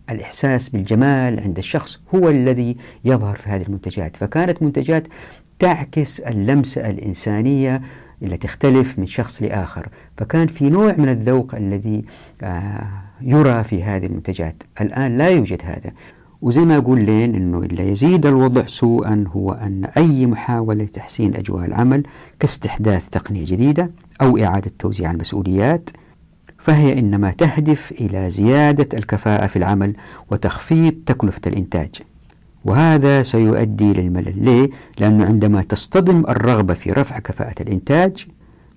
الإحساس بالجمال عند الشخص هو الذي يظهر في هذه المنتجات. فكانت منتجات تعكس اللمسة الإنسانية اللي تختلف من شخص لآخر. فكان في نوع من الذوق الذي آه، يرى في هذه المنتجات. الآن لا يوجد هذا. وزي ما يقول لين أنه اللي يزيد الوضع سوءا هو أن أي محاولة لتحسين أجواء العمل كاستحداث تقنية جديدة أو إعادة توزيع المسؤوليات فهي إنما تهدف إلى زيادة الكفاءة في العمل وتخفيض تكلفة الإنتاج. وهذا سيؤدي للملل. ليه؟ لأنه عندما تصطدم الرغبة في رفع كفاءة الإنتاج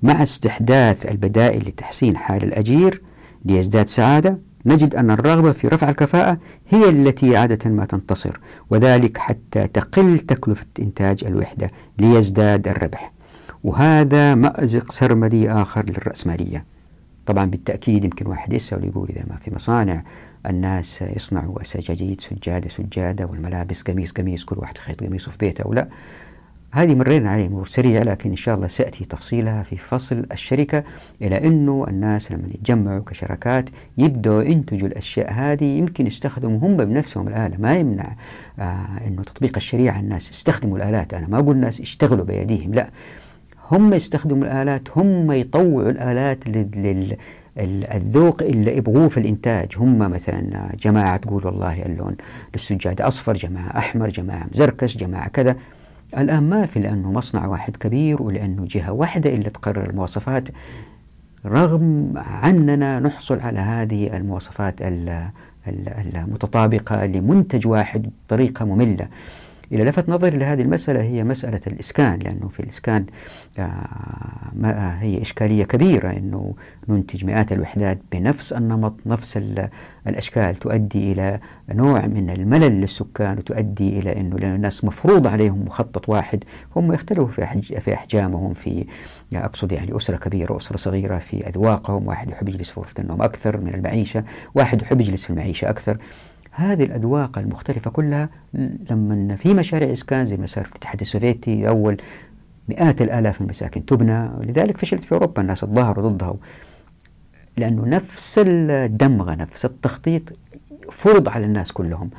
مع استحداث البدائل لتحسين حال الأجير ليزداد سعادة نجد أن الرغبة في رفع الكفاءة هي التي عادة ما تنتصر وذلك حتى تقل تكلفة إنتاج الوحدة ليزداد الربح. وهذا مأزق سرمدي آخر للرأسمالية. طبعا بالتأكيد يمكن واحد يسأل ويقول إذا ما في مصانع الناس يصنعوا سجاجيد سجادة سجادة والملابس قميص قميص كل واحد يخيط قميصه في بيته أو لا. هذه مرينا عليه مرور سريع لكن إن شاء الله سيأتي تفصيلها في فصل الشركة إلى أنه الناس لما يتجمعوا كشركات يبدأوا ينتجوا الأشياء هذه يمكن يستخدموا هم بنفسهم الآلة. ما يمنع آه أنه تطبيق الشريعة الناس يستخدموا الآلات. أنا ما أقول الناس يشتغلوا بأيديهم لا. هم يستخدموا الآلات هم يطوعوا الآلات لل اللي يبغوه في الإنتاج. هم مثلا جماعة تقول والله اللون للسجادة أصفر جماعة أحمر جماعة مزركش جماعة كذا. الآن ما في لأنه مصنع واحد كبير ولأنه جهة واحدة اللي تقرر المواصفات. رغم عننا نحصل على هذه المواصفات المتطابقة لمنتج واحد بطريقة مملة. إلى لفت نظري لهذه المسألة هي مسألة الإسكان لأنه في الإسكان آه، هي إشكالية كبيرة أنه ننتج مئات الوحدات بنفس النمط نفس الأشكال تؤدي إلى نوع من الملل للسكان وتؤدي إلى أنه الناس مفروض عليهم مخطط واحد هم يختلفوا في في أحجامهم في أقصد يعني أسرة كبيرة أسرة صغيرة في أذواقهم واحد يحب يجلس في غرفة النوم أكثر من المعيشة واحد يحب يجلس في المعيشة أكثر. هذه الأذواق المختلفة كلها لما في مشاريع إسكان زي ما صار في الاتحاد السوفيتي أول مئات الآلاف من المساكن تبنى ولذلك فشلت في أوروبا الناس تظاهروا ضدها. لأنه نفس الدمغة نفس التخطيط فرض على الناس كلهم.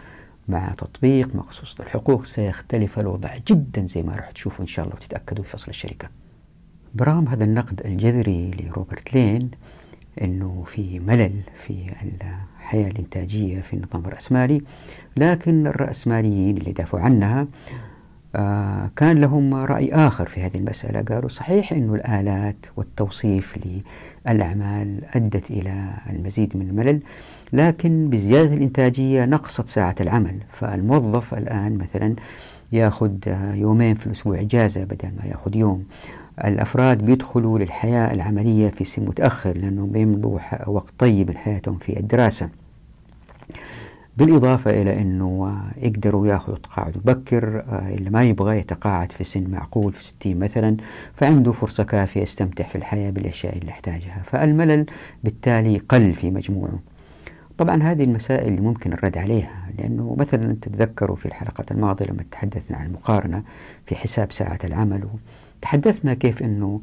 مع تطبيق مخصوص الحقوق سيختلف الوضع جدا زي ما راح تشوفوا إن شاء الله وتتأكدوا في فصل الشركة. برغم هذا النقد الجذري لروبرت لين أنه في ملل في الحياة الإنتاجية في النظام الرأسمالي لكن الرأسماليين اللي دافعوا عنها آه كان لهم رأي آخر في هذه المسألة. قالوا صحيح أن الآلات والتوصيف للأعمال أدت إلى المزيد من الملل لكن بزيادة الإنتاجية نقصت ساعة العمل. فالموظف الآن مثلا يأخذ يومين في الأسبوع إجازة بدل ما يأخذ يوم. الأفراد بيدخلوا للحياة العملية في سن متأخر لأنهم بيمضوا وقت طيب من حياتهم في الدراسة. بالإضافة إلى أنه يقدروا ياخذوا تقاعد مبكر آه، اللي ما يبغى يتقاعد في سن معقول في 60 مثلا فعنده فرصة كافية يستمتع في الحياة بالأشياء اللي يحتاجها. فالملل بالتالي قل في مجموعه. طبعا هذه المسائل اللي ممكن الرد عليها لأنه مثلا تتذكروا في الحلقات الماضية لما تحدثنا عن المقارنة في حساب ساعة العمل تحدثنا كيف أنه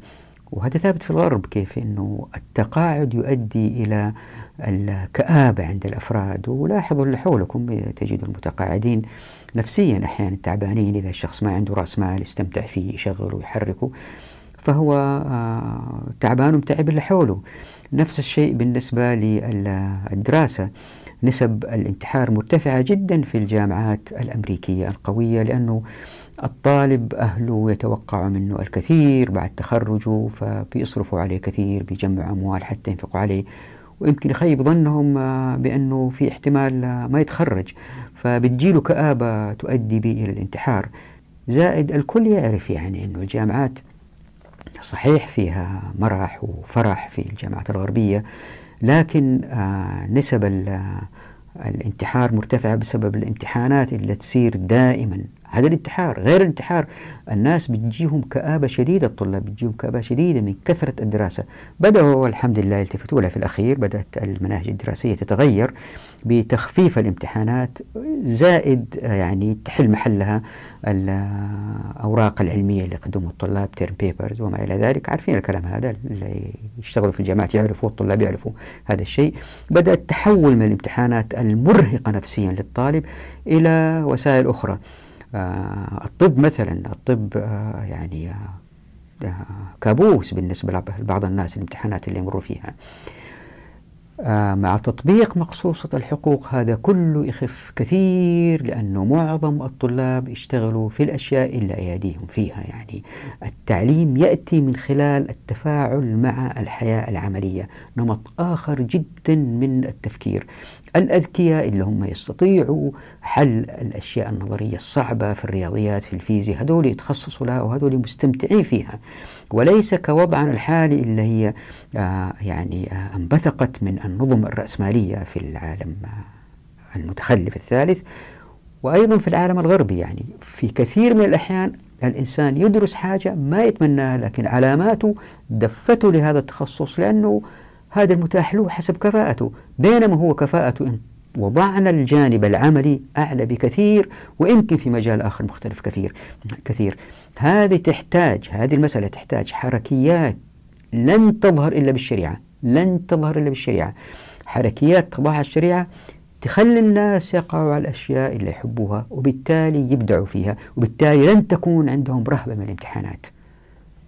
وهذا ثابت في الغرب كيف أنه التقاعد يؤدي إلى الكآبة عند الأفراد ولاحظوا اللي حولكم تجدوا المتقاعدين نفسيا أحيانا تعبانين إذا الشخص ما عنده رأس مال يستمتع فيه يشغله ويحركه فهو آه، تعبان ومتعب اللي حوله نفس الشيء بالنسبة للدراسة. نسب الانتحار مرتفعة جدا في الجامعات الأمريكية القوية لأنه الطالب أهله يتوقع منه الكثير بعد تخرجه فبيصرفوا عليه كثير بيجمعوا أموال حتى ينفقوا عليه. ويمكن يخيب ظنهم بأنه في احتمال ما يتخرج. فبتجيله كآبة تؤدي به إلى الانتحار. زائد الكل يعرف يعني أنه الجامعات صحيح فيها مرح وفرح في الجامعات الغربية لكن آه، نسب الانتحار مرتفعة بسبب الامتحانات اللي تصير دائما هذا الانتحار غير الانتحار. الناس بتجيهم كآبة شديدة الطلاب بتجيهم كآبة شديدة من كثرة الدراسة. بدأوا الحمد لله يلتفتوا لها في الأخير بدأت المناهج الدراسية تتغير بتخفيف الامتحانات زائد يعني تحل محلها الأوراق العلمية اللي يقدمها الطلاب تيرم بيبرز وما إلى ذلك. عارفين الكلام هذا؟ اللي يشتغلوا في الجامعات يعرفوا الطلاب يعرفوا هذا الشيء. بدأ التحول من الامتحانات المرهقة نفسيا للطالب إلى وسائل أخرى. الطب مثلا الطب آه، يعني آه، كابوس بالنسبة لبعض الناس الامتحانات اللي يمروا فيها. آه، مع تطبيق مقصوصة الحقوق هذا كله يخف كثير لأنه معظم الطلاب يشتغلوا في الأشياء اللي أياديهم فيها. يعني التعليم يأتي من خلال التفاعل مع الحياة العملية نمط آخر جدا من التفكير. الأذكياء اللي هم يستطيعوا حل الأشياء النظرية الصعبة في الرياضيات في الفيزياء هذول يتخصصوا لها وهذول مستمتعين فيها. وليس كوضعنا الحالي اللي هي آه يعني آه انبثقت من النظم الرأسمالية في العالم آه المتخلف الثالث. وأيضا في العالم الغربي يعني في كثير من الأحيان الإنسان يدرس حاجة ما يتمناها لكن علاماته دفته لهذا التخصص لأنه هذا المتاح له حسب كفاءته. بينما هو كفاءته إن وضعنا الجانب العملي أعلى بكثير ويمكن في مجال آخر مختلف كثير كثير. هذه تحتاج هذه المسألة تحتاج حركيات لن تظهر إلا بالشريعة لن تظهر إلا بالشريعة. حركيات تضعها الشريعة تخلي الناس يقعوا على الأشياء اللي يحبوها وبالتالي يبدعوا فيها وبالتالي لن تكون عندهم رهبة من الامتحانات.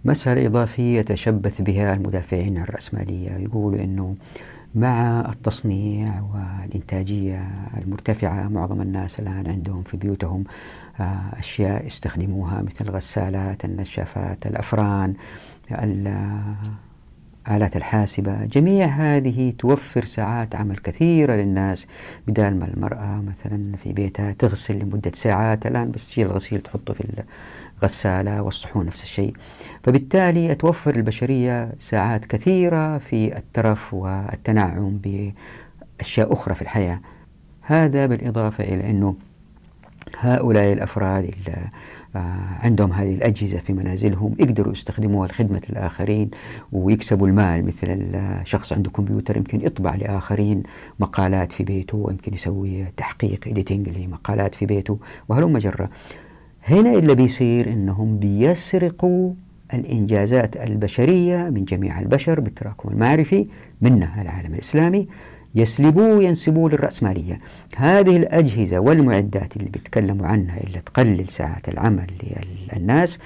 مسألة إضافية تشبث بها المدافعين الرأسمالية. يقولوا أنه مع التصنيع والإنتاجية المرتفعة معظم الناس الآن عندهم في بيوتهم آه، أشياء يستخدموها مثل الغسالات النشافات الأفران الآلات الحاسبة. جميع هذه توفر ساعات عمل كثيرة للناس بدال ما المرأة مثلا في بيتها تغسل لمدة ساعات. الآن بس تشيل الغسيل تحطه في الغسالة والصحون نفس الشيء. فبالتالي توفر البشرية ساعات كثيرة في الترف والتنعم بأشياء أخرى في الحياة. هذا بالإضافة إلى أنه هؤلاء الأفراد اللي آه، عندهم هذه الأجهزة في منازلهم يقدروا يستخدموها لخدمة الآخرين ويكسبوا المال مثل الشخص عنده كمبيوتر يمكن يطبع لآخرين مقالات في بيته ويمكن يسوي تحقيق إديتنج لمقالات في بيته وهلم جرة. هنا اللي بيصير إنهم بيسرقوا الإنجازات البشرية من جميع البشر بالتراكم المعرفي منها العالم الإسلامي يسلبوه ينسبوه للرأسمالية. هذه الأجهزة والمعدات اللي بيتكلموا عنها اللي تقلل ساعات العمل للناس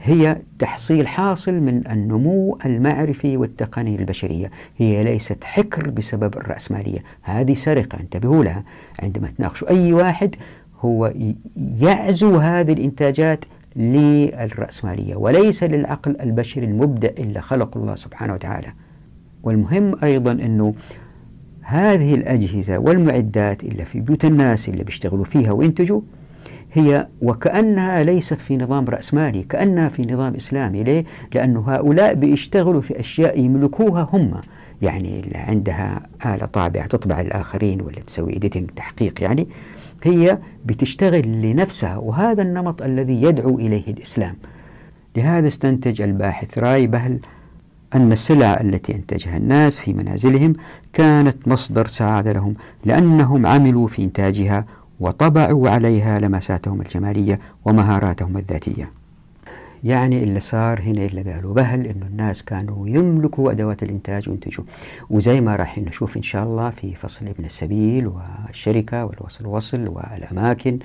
هي تحصيل حاصل من النمو المعرفي والتقني البشرية. هي ليست حكر بسبب الرأسمالية. هذه سرقة انتبهوا لها. عندما تناقشوا أي واحد هو يعزو هذه الإنتاجات للرأسمالية وليس للعقل البشري المبدع إلا خلق الله سبحانه وتعالى. والمهم أيضا أنه هذه الأجهزة والمعدات اللي في بيوت الناس اللي بيشتغلوا فيها وينتجوا هي وكأنها ليست في نظام رأسمالي كأنها في نظام إسلامي. ليه؟ لأنه هؤلاء بيشتغلوا في أشياء يملكوها هم. يعني اللي عندها آلة طابعة تطبع الآخرين ولا تسوي إديتنج تحقيق يعني. هي بتشتغل لنفسها وهذا النمط الذي يدعو إليه الإسلام. لهذا استنتج الباحث راي بهل أن السلع التي أنتجها الناس في منازلهم كانت مصدر سعادة لهم لأنهم عملوا في إنتاجها وطبعوا عليها لمساتهم الجمالية ومهاراتهم الذاتية. يعني اللي صار هنا اللي قالوا بهل انه الناس كانوا يملكوا أدوات الإنتاج وينتجوا. وزي ما راح نشوف إن شاء الله في فصل ابن السبيل والشركة والوصل وصل والأماكن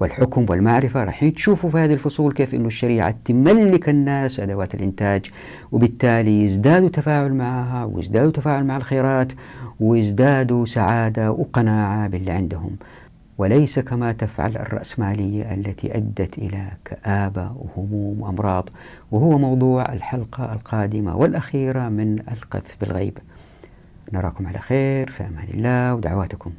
والحكم والمعرفة راح تشوفوا في هذه الفصول كيف أن الشريعة تملك الناس أدوات الإنتاج وبالتالي يزدادوا تفاعل معها ويزدادوا تفاعل مع الخيرات ويزدادوا سعادة وقناعة باللي عندهم. وليس كما تفعل الرأسمالية التي أدت إلى كآبة وهموم وأمراض. وهو موضوع الحلقة القادمة والأخيرة من القذف بالغيب. نراكم على خير في أمان الله ودعواتكم.